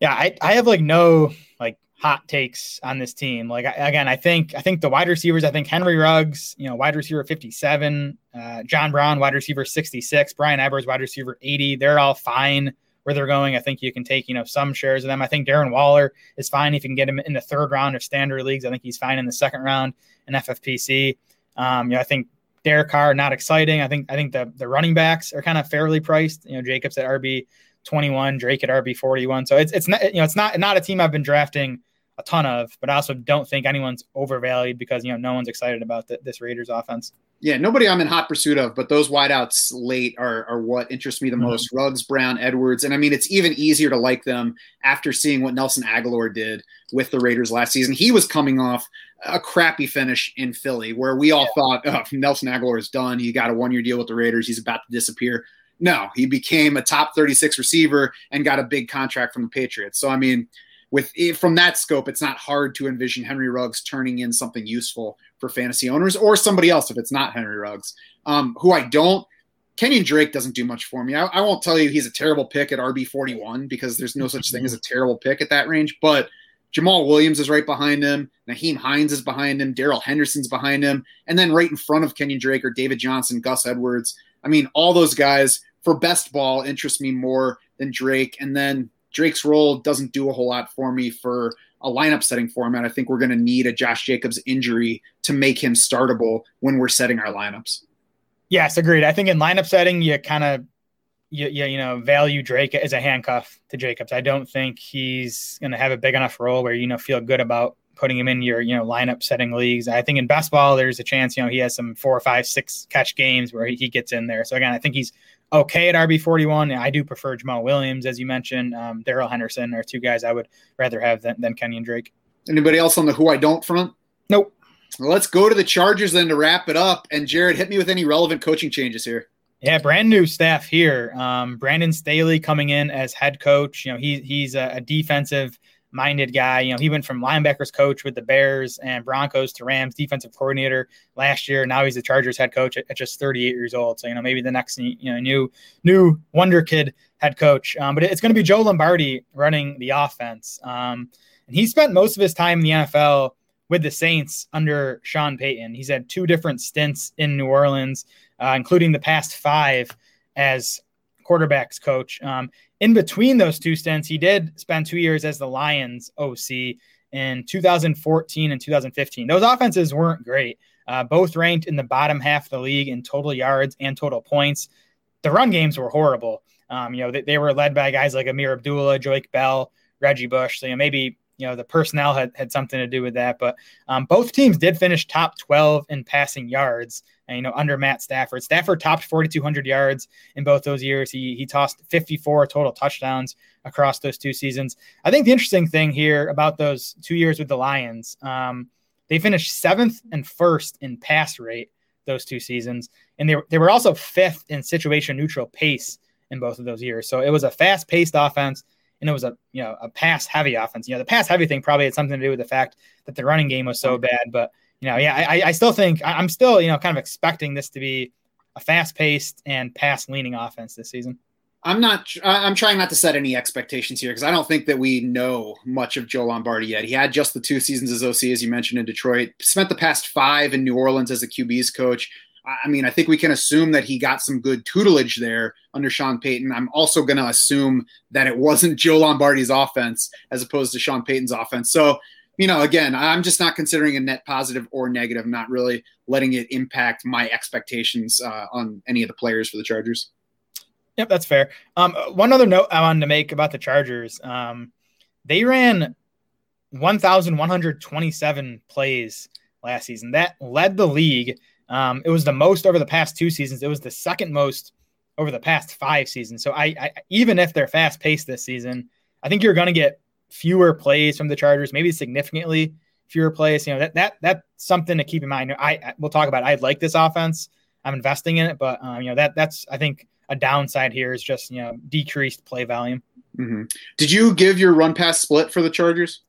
Yeah, I, I have like no like hot takes on this team. Like again, I think I think the wide receivers. I think Henry Ruggs, you know, wide receiver fifty seven, uh, John Brown, wide receiver sixty six, Bryan Edwards, wide receiver eighty. They're all fine where they're going. I think you can take you know some shares of them. I think Darren Waller is fine if you can get him in the third round of standard leagues. I think he's fine in the second round in FFPC. Um, you know, I think Derek Carr, not exciting. I think I think the the running backs are kind of fairly priced. You know, Jacobs at RB twenty one, Drake at RB forty one. So it's it's not you know it's not not a team I've been drafting a ton of, but I also don't think anyone's overvalued because you know no one's excited about the, this Raiders offense. Yeah, nobody I'm in hot pursuit of, but those wideouts late are, are what interests me the mm-hmm. most. Ruggs, Brown, Edwards. And I mean, it's even easier to like them after seeing what Nelson Agholor did with the Raiders last season. He was coming off a crappy finish in Philly where we all thought oh, Nelson Agholor is done. He got a one year deal with the Raiders. He's about to disappear. No, he became a top 36 receiver and got a big contract from the Patriots. So, I mean, with it from that scope, it's not hard to envision Henry Ruggs turning in something useful for fantasy owners or somebody else if it's not Henry Ruggs. Um, who I don't, Kenyon Drake doesn't do much for me. I, I, won't tell you he's a terrible pick at RB 41 because there's no such thing as a terrible pick at that range, but Jamaal Williams is right behind him. Nyheim Hines is behind him. Darrell Henderson's behind him. And then right in front of Kenyon Drake or David Johnson, Gus Edwards. I mean, all those guys for best ball interest me more than Drake. And then Drake's role doesn't do a whole lot for me for a lineup setting format. I think we're going to need a Josh Jacobs injury to make him startable when we're setting our lineups. Yes, agreed. I think in lineup setting, you kind of you, you, you know value Drake as a handcuff to Jacobs. I don't think he's going to have a big enough role where you know feel good about putting him in your you know lineup setting leagues. I think in best ball there's a chance you know he has some four or five six catch games where he, he gets in there. So again, I think he's okay at RB forty one. I do prefer Jamaal Williams as you mentioned. Um, Darrell Henderson are two guys I would rather have than, than Kenyon Drake. Anybody else on the who I don't front? Nope. Well, let's go to the Chargers then to wrap it up. And Jared, hit me with any relevant coaching changes here. Yeah, brand new staff here. Um, Brandon Staley coming in as head coach. You know, he, he's a, a defensive minded guy. You know, he went from linebackers coach with the Bears and Broncos to Rams defensive coordinator last year. Now he's the Chargers head coach at, at, just 38 years old. So, you know, maybe the next, you know, new, new wonder kid head coach. Um, but it's going to be Joe Lombardi running the offense. Um, and he spent most of his time in the NFL with the Saints under Sean Payton. He's had two different stints in New Orleans, uh, including the past five as quarterbacks coach. Um, in between those two stints, he did spend two years as the Lions OC in 2014 and 2015. Those offenses weren't great. Uh, both ranked in the bottom half of the league in total yards and total points. The run games were horrible. Um, you know, they, they, were led by guys like Ameer Abdullah, Joique Bell, Reggie Bush. So, you know, maybe you know the personnel had, had something to do with that but um, both teams did finish top 12 in passing yards and, you know under matt stafford. Stafford topped 4200 yards in both those years. He, he tossed 54 total touchdowns across those two seasons. I think the interesting thing here about those two years with the lions um, they finished seventh and first in pass rate those two seasons. And they, they were also fifth in situation neutral pace in both of those years. So it was a fast paced offense and it was a you know a pass heavy offense. You know, the pass heavy thing probably had something to do with the fact that the running game was so bad. But you know, yeah, I, I still think I'm still you know kind of expecting this to be a fast paced and pass leaning offense this season. I'm not. I'm trying not to set any expectations here because I don't think that we know much of Joe Lombardi yet. He had just the two seasons as OC, as you mentioned, in Detroit. Spent the past five in New Orleans as a QB's coach. I mean, I think we can assume that he got some good tutelage there under Sean Payton. I'm also going to assume that it wasn't Joe Lombardi's offense as opposed to Sean Payton's offense. So, you know, again, I'm just not considering a net positive or negative, not really letting it impact my expectations uh, on any of the players for the Chargers. Yep, that's fair. Um, one other note I wanted to make about the Chargers um, they ran 1,127 plays last season. That led the league um, it was the most over the past two seasons. It was the second most over the past five seasons. So I, I even if they're fast paced this season, I think you're going to get fewer plays from the Chargers, maybe significantly fewer plays. You know that that that's something to keep in mind. I we'll talk about. I like this offense. I'm investing in it, but um, you know that that's I think a downside here is just you know decreased play volume. Mm-hmm. Did you give your run pass split for the Chargers?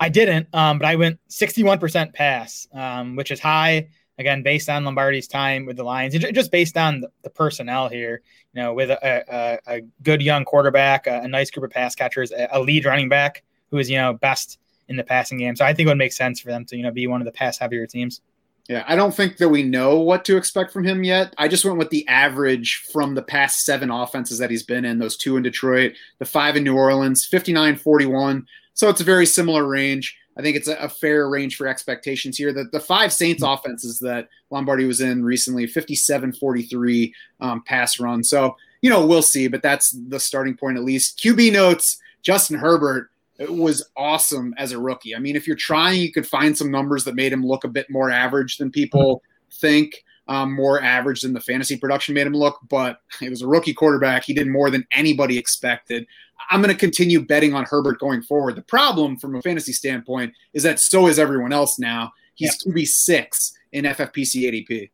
I didn't, um, but I went 61% pass, um, which is high again based on Lombardi's time with the Lions, just based on the, personnel here. You know, with a, a, a good young quarterback, a, a, nice group of pass catchers, a, lead running back who is you know best in the passing game. So I think it would make sense for them to you know be one of the pass heavier teams. Yeah, I don't think that we know what to expect from him yet. I just went with the average from the past seven offenses that he's been in, those two in Detroit, the five in New Orleans, 59 41. So it's a very similar range. I think it's a, a, fair range for expectations here. The, the five Saints mm-hmm. offenses that Lombardi was in recently, 57 43 um, pass run. So, you know, we'll see, but that's the starting point at least. QB notes Justin Herbert was awesome as a rookie. I mean, if you're trying, you could find some numbers that made him look a bit more average than people mm-hmm. think. Um, more average than the fantasy production made him look, but it was a rookie quarterback. He did more than anybody expected. I'm going to continue betting on Herbert going forward. The problem from a fantasy standpoint is that so is everyone else now. He's yep. QB six in FFPC ADP.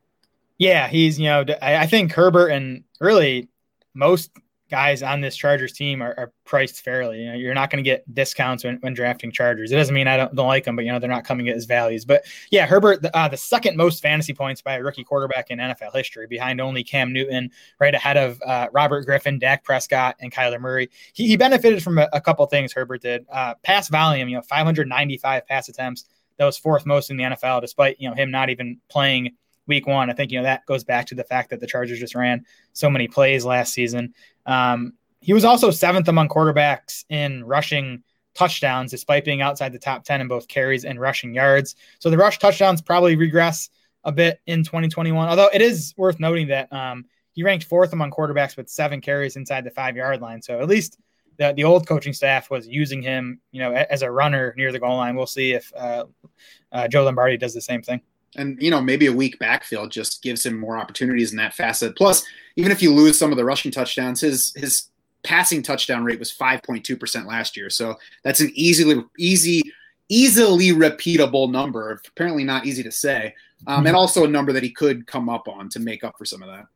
Yeah, he's you know I think Herbert and really most guys on this Chargers team are, are priced fairly. You know, you're not going to get discounts when, when, drafting Chargers. It doesn't mean I don't, don't like them, but you know they're not coming at his values. But yeah, Herbert, uh, the second most fantasy points by a rookie quarterback in NFL history, behind only Cam Newton, right ahead of uh, Robert Griffin, Dak Prescott, and Kyler Murray. He, he benefited from a, a couple things. Herbert did uh, pass volume. You know, 595 pass attempts. That was fourth most in the NFL, despite you know him not even playing week one. I think you know that goes back to the fact that the Chargers just ran so many plays last season. Um, he was also seventh among quarterbacks in rushing touchdowns, despite being outside the top 10 in both carries and rushing yards. So the rush touchdowns probably regress a bit in 2021. Although it is worth noting that um, he ranked fourth among quarterbacks with seven carries inside the five yard line. So at least the, the old coaching staff was using him, you know, as a runner near the goal line. We'll see if uh, uh, Joe Lombardi does the same thing and you know maybe a weak backfield just gives him more opportunities in that facet. Plus, even if you lose some of the rushing touchdowns, his his passing touchdown rate was 5.2% last year. So that's an easily easy easily repeatable number. Apparently not easy to say. Um, and also a number that he could come up on to make up for some of that.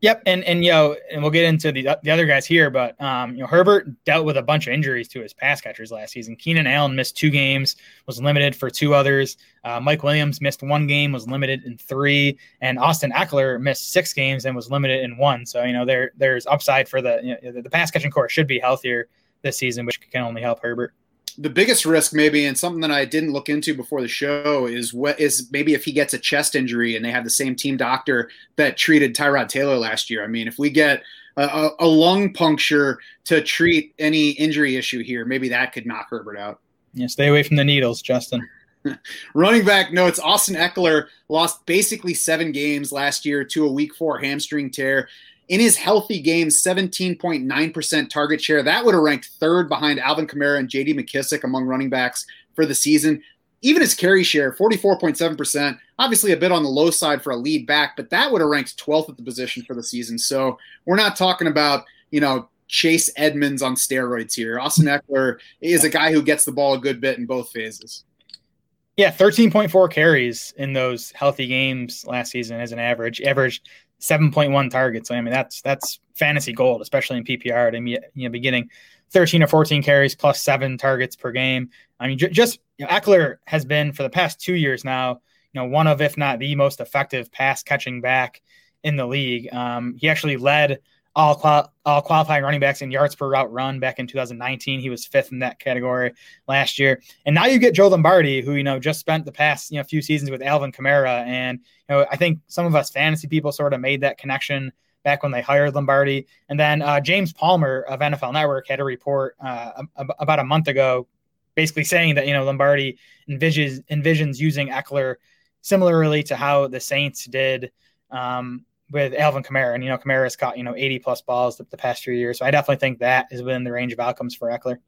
Yep, and and you know, and we'll get into the the other guys here, but um, you know, Herbert dealt with a bunch of injuries to his pass catchers last season. Keenan Allen missed two games, was limited for two others. Uh, Mike Williams missed one game, was limited in three, and Austin Ekeler missed six games and was limited in one. So you know, there there's upside for the you know, the pass catching core should be healthier this season, which can only help Herbert the biggest risk maybe and something that I didn't look into before the show is what is maybe if he gets a chest injury and they have the same team doctor that treated Tyrod Taylor last year. I mean, if we get a, a lung puncture to treat any injury issue here, maybe that could knock Herbert out. Yeah, stay away from the needles, Justin. [LAUGHS] Running back notes Austin Ekeler lost basically seven games last year to a week four hamstring tear in his healthy games, 17.9% target share. That would have ranked third behind Alvin Kamara and JD McKissic among running backs for the season. Even his carry share, 44.7%, obviously a bit on the low side for a lead back, but that would have ranked 12th at the position for the season. So we're not talking about, you know, Chase Edmonds on steroids here. Austin Ekeler is a guy who gets the ball a good bit in both phases. Yeah, 13.4 carries in those healthy games last season as an average. Averaged 7.1 targets. I mean, that's that's fantasy gold, especially in PPR. To you know, beginning 13 or 14 carries plus seven targets per game. I mean, j- just you know, Ekeler has been for the past two years now, you know, one of if not the most effective pass catching back in the league. Um, he actually led all, qual- all qualifying running backs in yards per route run back in 2019. He was fifth in that category last year. And now you get Joe Lombardi, who, you know, just spent the past, you know, few seasons with Alvin Kamara. And, you know, I think some of us fantasy people sort of made that connection back when they hired Lombardi. And then uh, James Palmer of NFL Network had a report uh, about a month ago basically saying that, you know, Lombardi envisions, envisions using Ekeler similarly to how the Saints did um, with Alvin Kamara, and you know Kamara has caught you know 80 plus balls the, the, past few years, so I definitely think that is within the range of outcomes for Ekeler.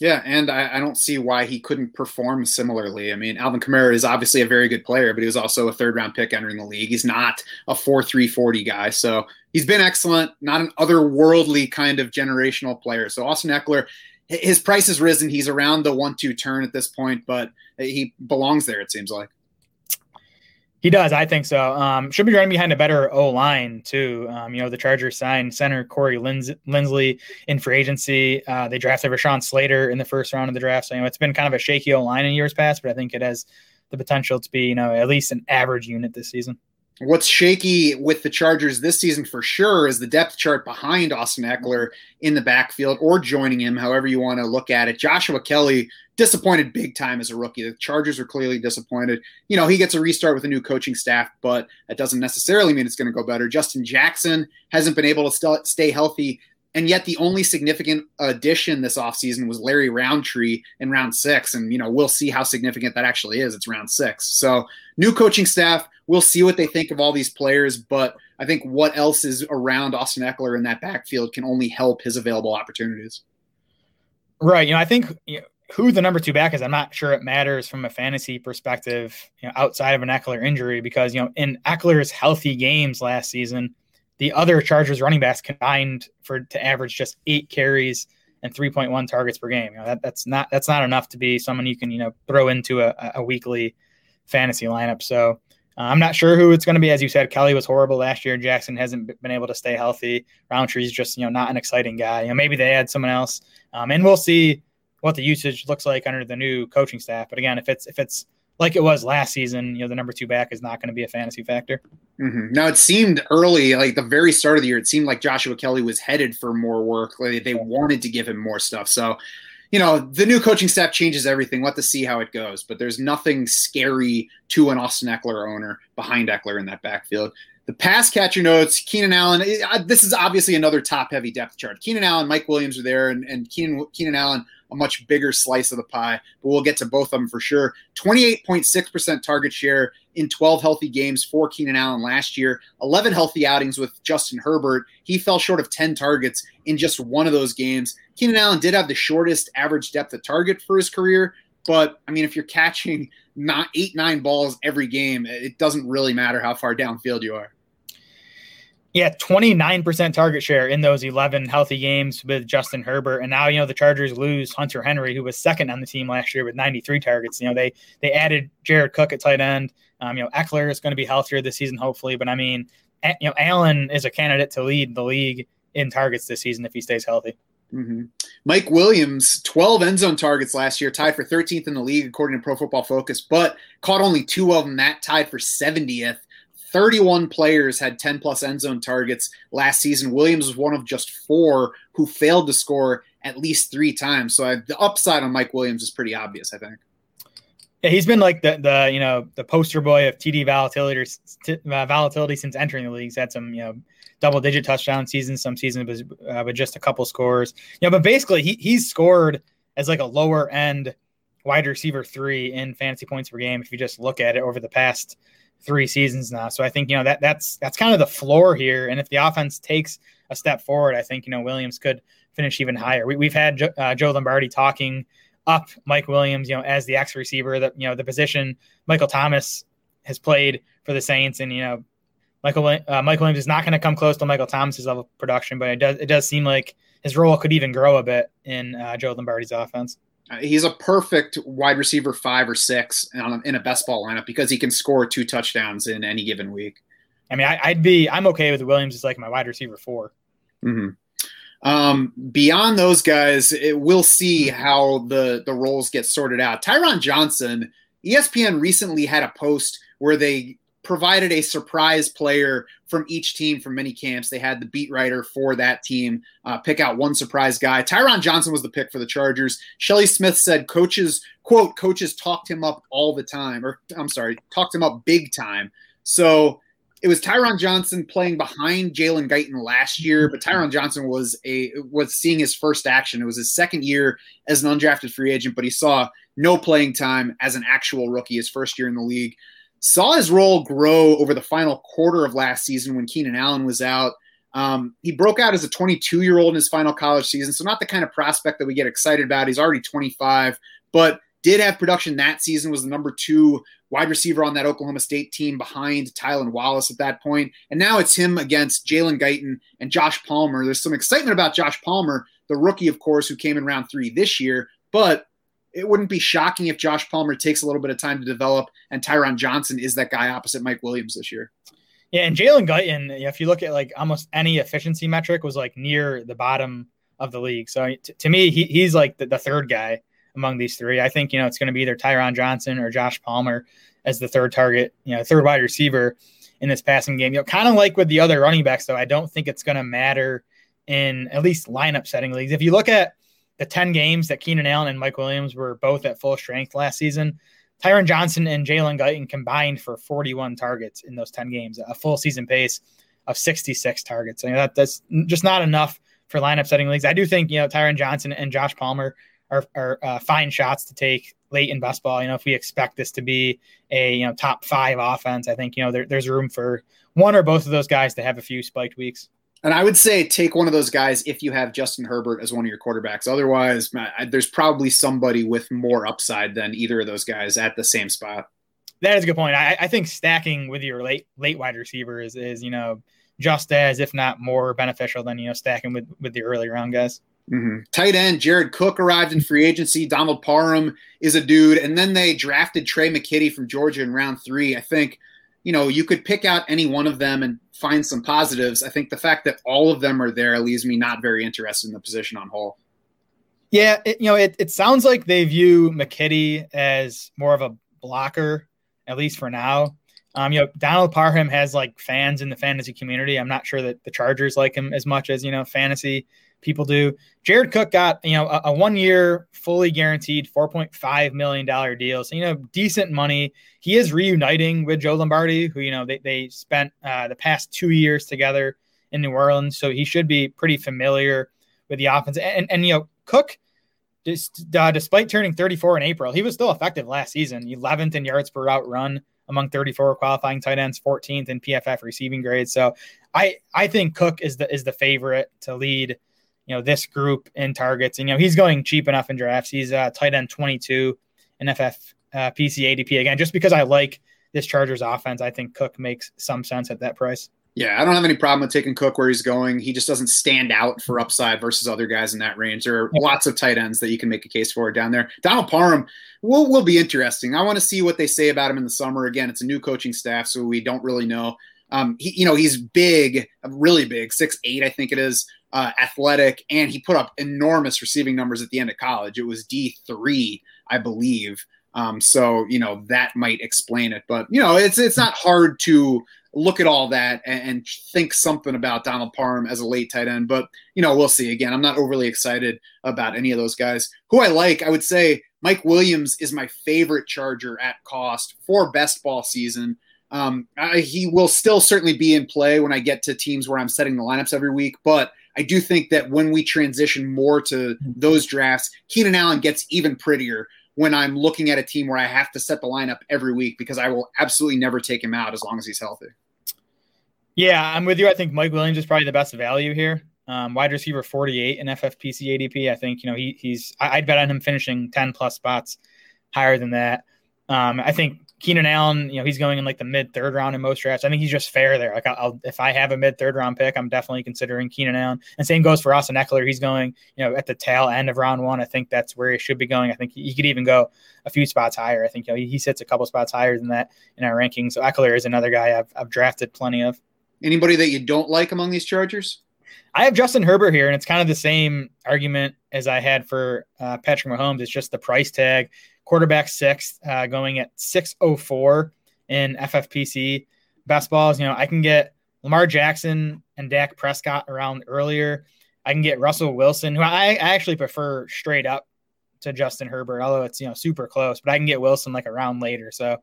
Yeah, and I, I, don't see why he couldn't perform similarly. I mean, Alvin Kamara is obviously a very good player, but he was also a third round pick entering the league. He's not a 4 3 40 guy. So he's been excellent, not an otherworldly kind of generational player. So Austin Ekeler, his price has risen. He's around the 1 2 turn at this point, but he belongs there, it seems like. He does, I think so. Um, should be running behind a better O line too. Um, you know, the Chargers signed center Corey Lins- Linsley in free agency. Uh, they drafted Rashawn Slater in the first round of the draft. So you know, it's been kind of a shaky O line in years past, but I think it has the potential to be you know at least an average unit this season. What's shaky with the Chargers this season for sure is the depth chart behind Austin Ekeler in the backfield or joining him, however you want to look at it. Joshua Kelly disappointed big time as a rookie. The Chargers are clearly disappointed. You know, he gets a restart with a new coaching staff, but that doesn't necessarily mean it's going to go better. Justin Jackson hasn't been able to st- stay healthy and yet the only significant addition this offseason was Larry Rountree in round six. And, you know, we'll see how significant that actually is. It's round six. So new coaching staff, we'll see what they think of all these players. But I think what else is around Austin Ekeler in that backfield can only help his available opportunities. Right. You know, I think you know, who the number two back is, I'm not sure it matters from a fantasy perspective, you know, outside of an Ekeler injury, because, you know, in Ekeler's healthy games last season, the other Chargers running backs combined for to average just eight carries and 3.1 targets per game. You know, that, that's not that's not enough to be someone you can you know throw into a, a weekly fantasy lineup. So I'm not sure who it's going to be. As you said, Kelly was horrible last year. Jackson hasn't been able to stay healthy. Rountree's just you know not an exciting guy. You know maybe they add someone else, um, and we'll see what the usage looks like under the new coaching staff. But again, if it's if it's like it was last season, you know the number two back is not going to be a fantasy factor. Mm-hmm. Now it seemed early, like the very start of the year, it seemed like Joshua Kelly was headed for more work. Like they wanted to give him more stuff. So you know, the new coaching staff changes everything. Let us see how it goes. But there's nothing scary to an Austin Ekeler owner behind Ekeler in that backfield. The pass catcher notes, Keenan Allen. Eh, this is obviously another top heavy depth chart. Keenan Allen, Mike Williams are there, and, and Keenan, Keenan Allen, a much bigger slice of the pie, but we'll get to both of them for sure. 28.6% target share in 12 healthy games for Keenan Allen last year, 11 healthy outings with Justin Herbert. He fell short of 10 targets in just one of those games. Keenan Allen did have the shortest average depth of target for his career, but I mean, if you're catching not eight, nine balls every game, it doesn't really matter how far downfield you are. Yeah, 29% target share in those 11 healthy games with Justin Herbert. And now, you know, the Chargers lose Hunter Henry, who was second on the team last year with 93 targets. You know, they they added Jared Cook at tight end. Um, you know, Ekeler is going to be healthier this season, hopefully. But I mean, you know, Allen is a candidate to lead the league in targets this season if he stays healthy. Mm-hmm. Mike Williams, 12 end zone targets last year, tied for 13th in the league according to Pro Football Focus, but caught only two of them. That tied for 70th. 31 players had 10 plus end zone targets last season. Williams was one of just four who failed to score at least three times. So I, the upside on Mike Williams is pretty obvious, I think. Yeah, he's been like the the you know the poster boy of TD volatility uh, volatility since entering the league. He's had some you know double digit touchdown seasons, some seasons uh, with just a couple scores. You know, but basically he he's scored as like a lower end wide receiver three in fantasy points per game if you just look at it over the past three seasons now. So I think you know that that's that's kind of the floor here. And if the offense takes a step forward, I think you know Williams could finish even higher. We, have had uh, Joe Lombardi talking up Mike Williams, you know, as the X receiver. That you know the position Michael Thomas has played for the Saints, and you know Michael uh, Mike Williams is not going to come close to Michael Thomas's level of production, but it does it does seem like his role could even grow a bit in uh, Joe Lombardi's offense. Uh, he's a perfect wide receiver five or six in a best ball lineup because he can score two touchdowns in any given week. I mean, I, would be I'm okay with Williams as like my wide receiver 4 mm-hmm. Um, beyond those guys, it, we'll see how the the roles get sorted out. Tyron Johnson, ESPN recently had a post where they provided a surprise player from each team from minicamps. They had the beat writer for that team uh, pick out one surprise guy. Tyron Johnson was the pick for the Chargers. Shelley Smith said coaches, quote, coaches talked him up all the time, or I'm sorry, talked him up big time. So it was Tyron Johnson playing behind Jalen Guyton last year, but Tyron Johnson was a was seeing his first action. It was his second year as an undrafted free agent, but he saw no playing time as an actual rookie his first year in the league saw his role grow over the final quarter of last season when Keenan Allen was out. Um, he broke out as a 22 year old in his final college season, so not the kind of prospect that we get excited about. He's already 25, but did have production that season. Was the number two wide receiver on that Oklahoma State team behind Tylan Wallace at that point. and now it's him against Jalen Guyton and Josh Palmer. There's some excitement about Josh Palmer, the rookie, of course, who came in round three this year, but it wouldn't be shocking if Josh Palmer takes a little bit of time to develop and Tyron Johnson is that guy opposite Mike Williams this year. Yeah, and Jalen Guyton, if you look at like almost any efficiency metric, was like near the bottom of the league. So t- to me, he, he's like the, the, third guy among these three. I think you know it's going to be either Tyron Johnson or Josh Palmer as the third target, you know, third wide receiver in this passing game. You know, kind of like with the other running backs, though. I don't think it's going to matter in at least lineup setting leagues. If you look at the 10 games that Keenan Allen and Mike Williams were both at full strength last season, Tyron Johnson and Jalen Guyton combined for 41 targets in those 10 games, a full season pace of 66 targets. I mean, that, that's just not enough for lineup setting leagues. I do think, you know, Tyron Johnson and Josh Palmer are, are uh, fine shots to take late in best ball. You know, if we expect this to be a, you know, top five offense, I think, you know, there, there's room for one or both of those guys to have a few spiked weeks. And I would say take one of those guys if you have Justin Herbert as one of your quarterbacks. Otherwise, there's probably somebody with more upside than either of those guys at the same spot. That is a good point. I, I think stacking with your late late wide receiver is, is you know just as if not more beneficial than you know stacking with with the early round guys. Mm-hmm. Tight end Jared Cook arrived in free agency. Donald Parham is a dude, and then they drafted Tre' McKitty from Georgia in round three. I think you know, you could pick out any one of them and find some positives. I think the fact that all of them are there leaves me not very interested in the position on whole. Yeah, it, you know, it, it sounds like they view McKitty as more of a blocker, at least for now. Um, you know, Donald Parham has like fans in the fantasy community. I'm not sure that the Chargers like him as much as you know fantasy people do. Jared Cook got you know a, a one year fully guaranteed 4.5 million dollar deal, so you know decent money. He is reuniting with Joe Lombardi, who you know they they spent uh, the past two years together in New Orleans, so he should be pretty familiar with the offense. And and you know Cook. Just, uh, despite turning 34 in April, he was still effective last season. 11th in yards per route run, among 34 qualifying tight ends, 14th in PFF receiving grade. So I I think Cook is the is the favorite to lead, you know, this group in targets. And you know, he's going cheap enough in drafts. He's uh, tight end 22 in FF uh, PC ADP again. Just because I like this Chargers offense, I think Cook makes some sense at that price. Yeah, I don't have any problem with taking Cook where he's going. He just doesn't stand out for upside versus other guys in that range. There are yeah. lots of tight ends that you can make a case for down there. Donald Parham will will be interesting. I want to see what they say about him in the summer. Again, it's a new coaching staff, so we don't really know. Um, he, you know, he's big, really big, six eight, I think it is, uh, athletic, and he put up enormous receiving numbers at the end of college. It was D three, I believe. Um, so you know that might explain it, but you know it's it's not hard to look at all that and, and, think something about Donald Parham as a late tight end. But, you know, we'll see. Again, I'm not overly excited about any of those guys. Who I like, I would say Mike Williams is my favorite Charger at cost for best ball season. Um, I, he will still certainly be in play when I get to teams where I'm setting the lineups every week. But I do think that when we transition more to those drafts, Keenan Allen gets even prettier when I'm looking at a team where I have to set the lineup every week because I will absolutely never take him out as long as he's healthy. Yeah, I'm with you. I think Mike Williams is probably the best value here. Um, wide receiver 48 in FFPC ADP. I think you know he, he's. I, would bet on him finishing 10 plus spots higher than that. Um, I think Keenan Allen. You know he's going in like the mid third round in most drafts. I think he's just fair there. Like I'll, if I have a mid third round pick, I'm definitely considering Keenan Allen. And same goes for Austin Ekeler. He's going you know at the tail end of round one. I think that's where he should be going. I think he, he could even go a few spots higher. I think you know he, he sits a couple spots higher than that in our rankings. So Ekeler is another guy I've, I've drafted plenty of. Anybody that you don't like among these Chargers? I have Justin Herbert here, and it's kind of the same argument as I had for uh, Patrick Mahomes. It's just the price tag. Quarterback sixth, uh, going at 604 in FFPC best balls. You know, I can get Lamar Jackson and Dak Prescott around earlier. I can get Russell Wilson, who I, I actually prefer straight up to Justin Herbert, although it's you know super close. But I can get Wilson like a round later. So uh,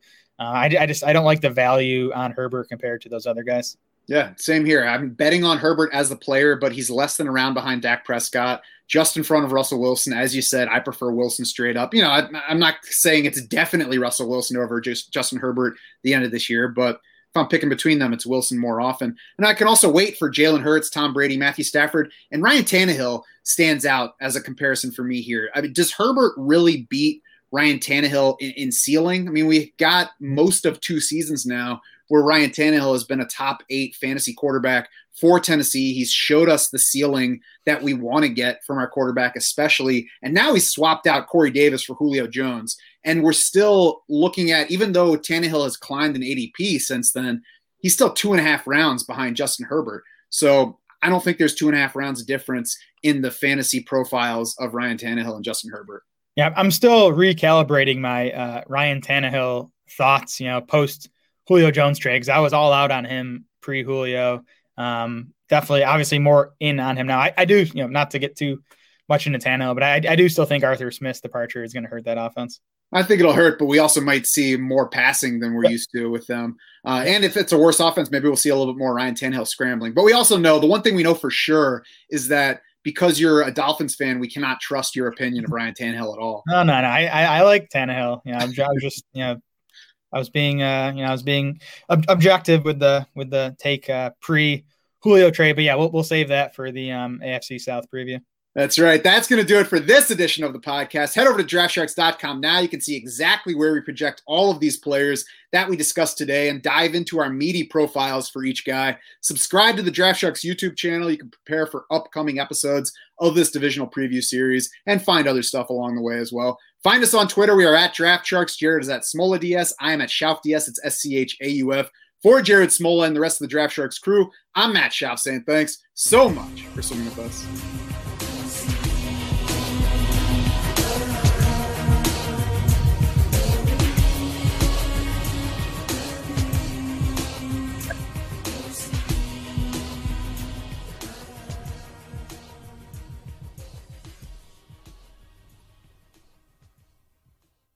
I, I just I don't like the value on Herbert compared to those other guys. Yeah, same here. I'm betting on Herbert as the player, but he's less than a round behind Dak Prescott, just in front of Russell Wilson. As you said, I prefer Wilson straight up. You know, I, am not saying it's definitely Russell Wilson over just Justin Herbert the end of this year, but if I'm picking between them, it's Wilson more often. And I can also wait for Jalen Hurts, Tom Brady, Matthew Stafford, and Ryan Tannehill stands out as a comparison for me here. I mean, does Herbert really beat Ryan Tannehill in, in ceiling? I mean, we got most of two seasons now where Ryan Tannehill has been a top eight fantasy quarterback for Tennessee. He's showed us the ceiling that we want to get from our quarterback, especially. And now he's swapped out Corey Davis for Julio Jones. And we're still looking at, even though Tannehill has climbed in ADP since then, he's still two and a half rounds behind Justin Herbert. So I don't think there's two and a half rounds of difference in the fantasy profiles of Ryan Tannehill and Justin Herbert. Yeah, I'm still recalibrating my uh, Ryan Tannehill thoughts, you know, post Julio Jones trade because I was all out on him pre Julio. Um, definitely, obviously, more in on him now. I, I, do, you know, not to get too much into Tannehill, but I, I do still think Arthur Smith's departure is going to hurt that offense. I think it'll hurt, but we also might see more passing than we're used to with them. Uh, and if it's a worse offense, maybe we'll see a little bit more Ryan Tannehill scrambling. But we also know the one thing we know for sure is that because you're a Dolphins fan, we cannot trust your opinion of Ryan Tannehill at all. No, no, no. I, I, I like Tannehill. You know, I'm, I'm just, you know, I was being, uh, you know, I was being ob- objective with the with the take uh, pre Julio trade, but yeah, we'll we'll save that for the um, AFC South preview. That's right. That's going to do it for this edition of the podcast. Head over to draftsharks.com now. You can see exactly where we project all of these players that we discussed today and dive into our meaty profiles for each guy. Subscribe to the Draft Sharks YouTube channel. You can prepare for upcoming episodes of this divisional preview series and find other stuff along the way as well. Find us on Twitter. We are at Draft Sharks. Jared is at Smola DS. I am at Schauf DS. It's S C H A U F. For Jared Smola and the rest of the Draft Sharks crew, I'm Matt Schauf saying thanks so much for swimming with us.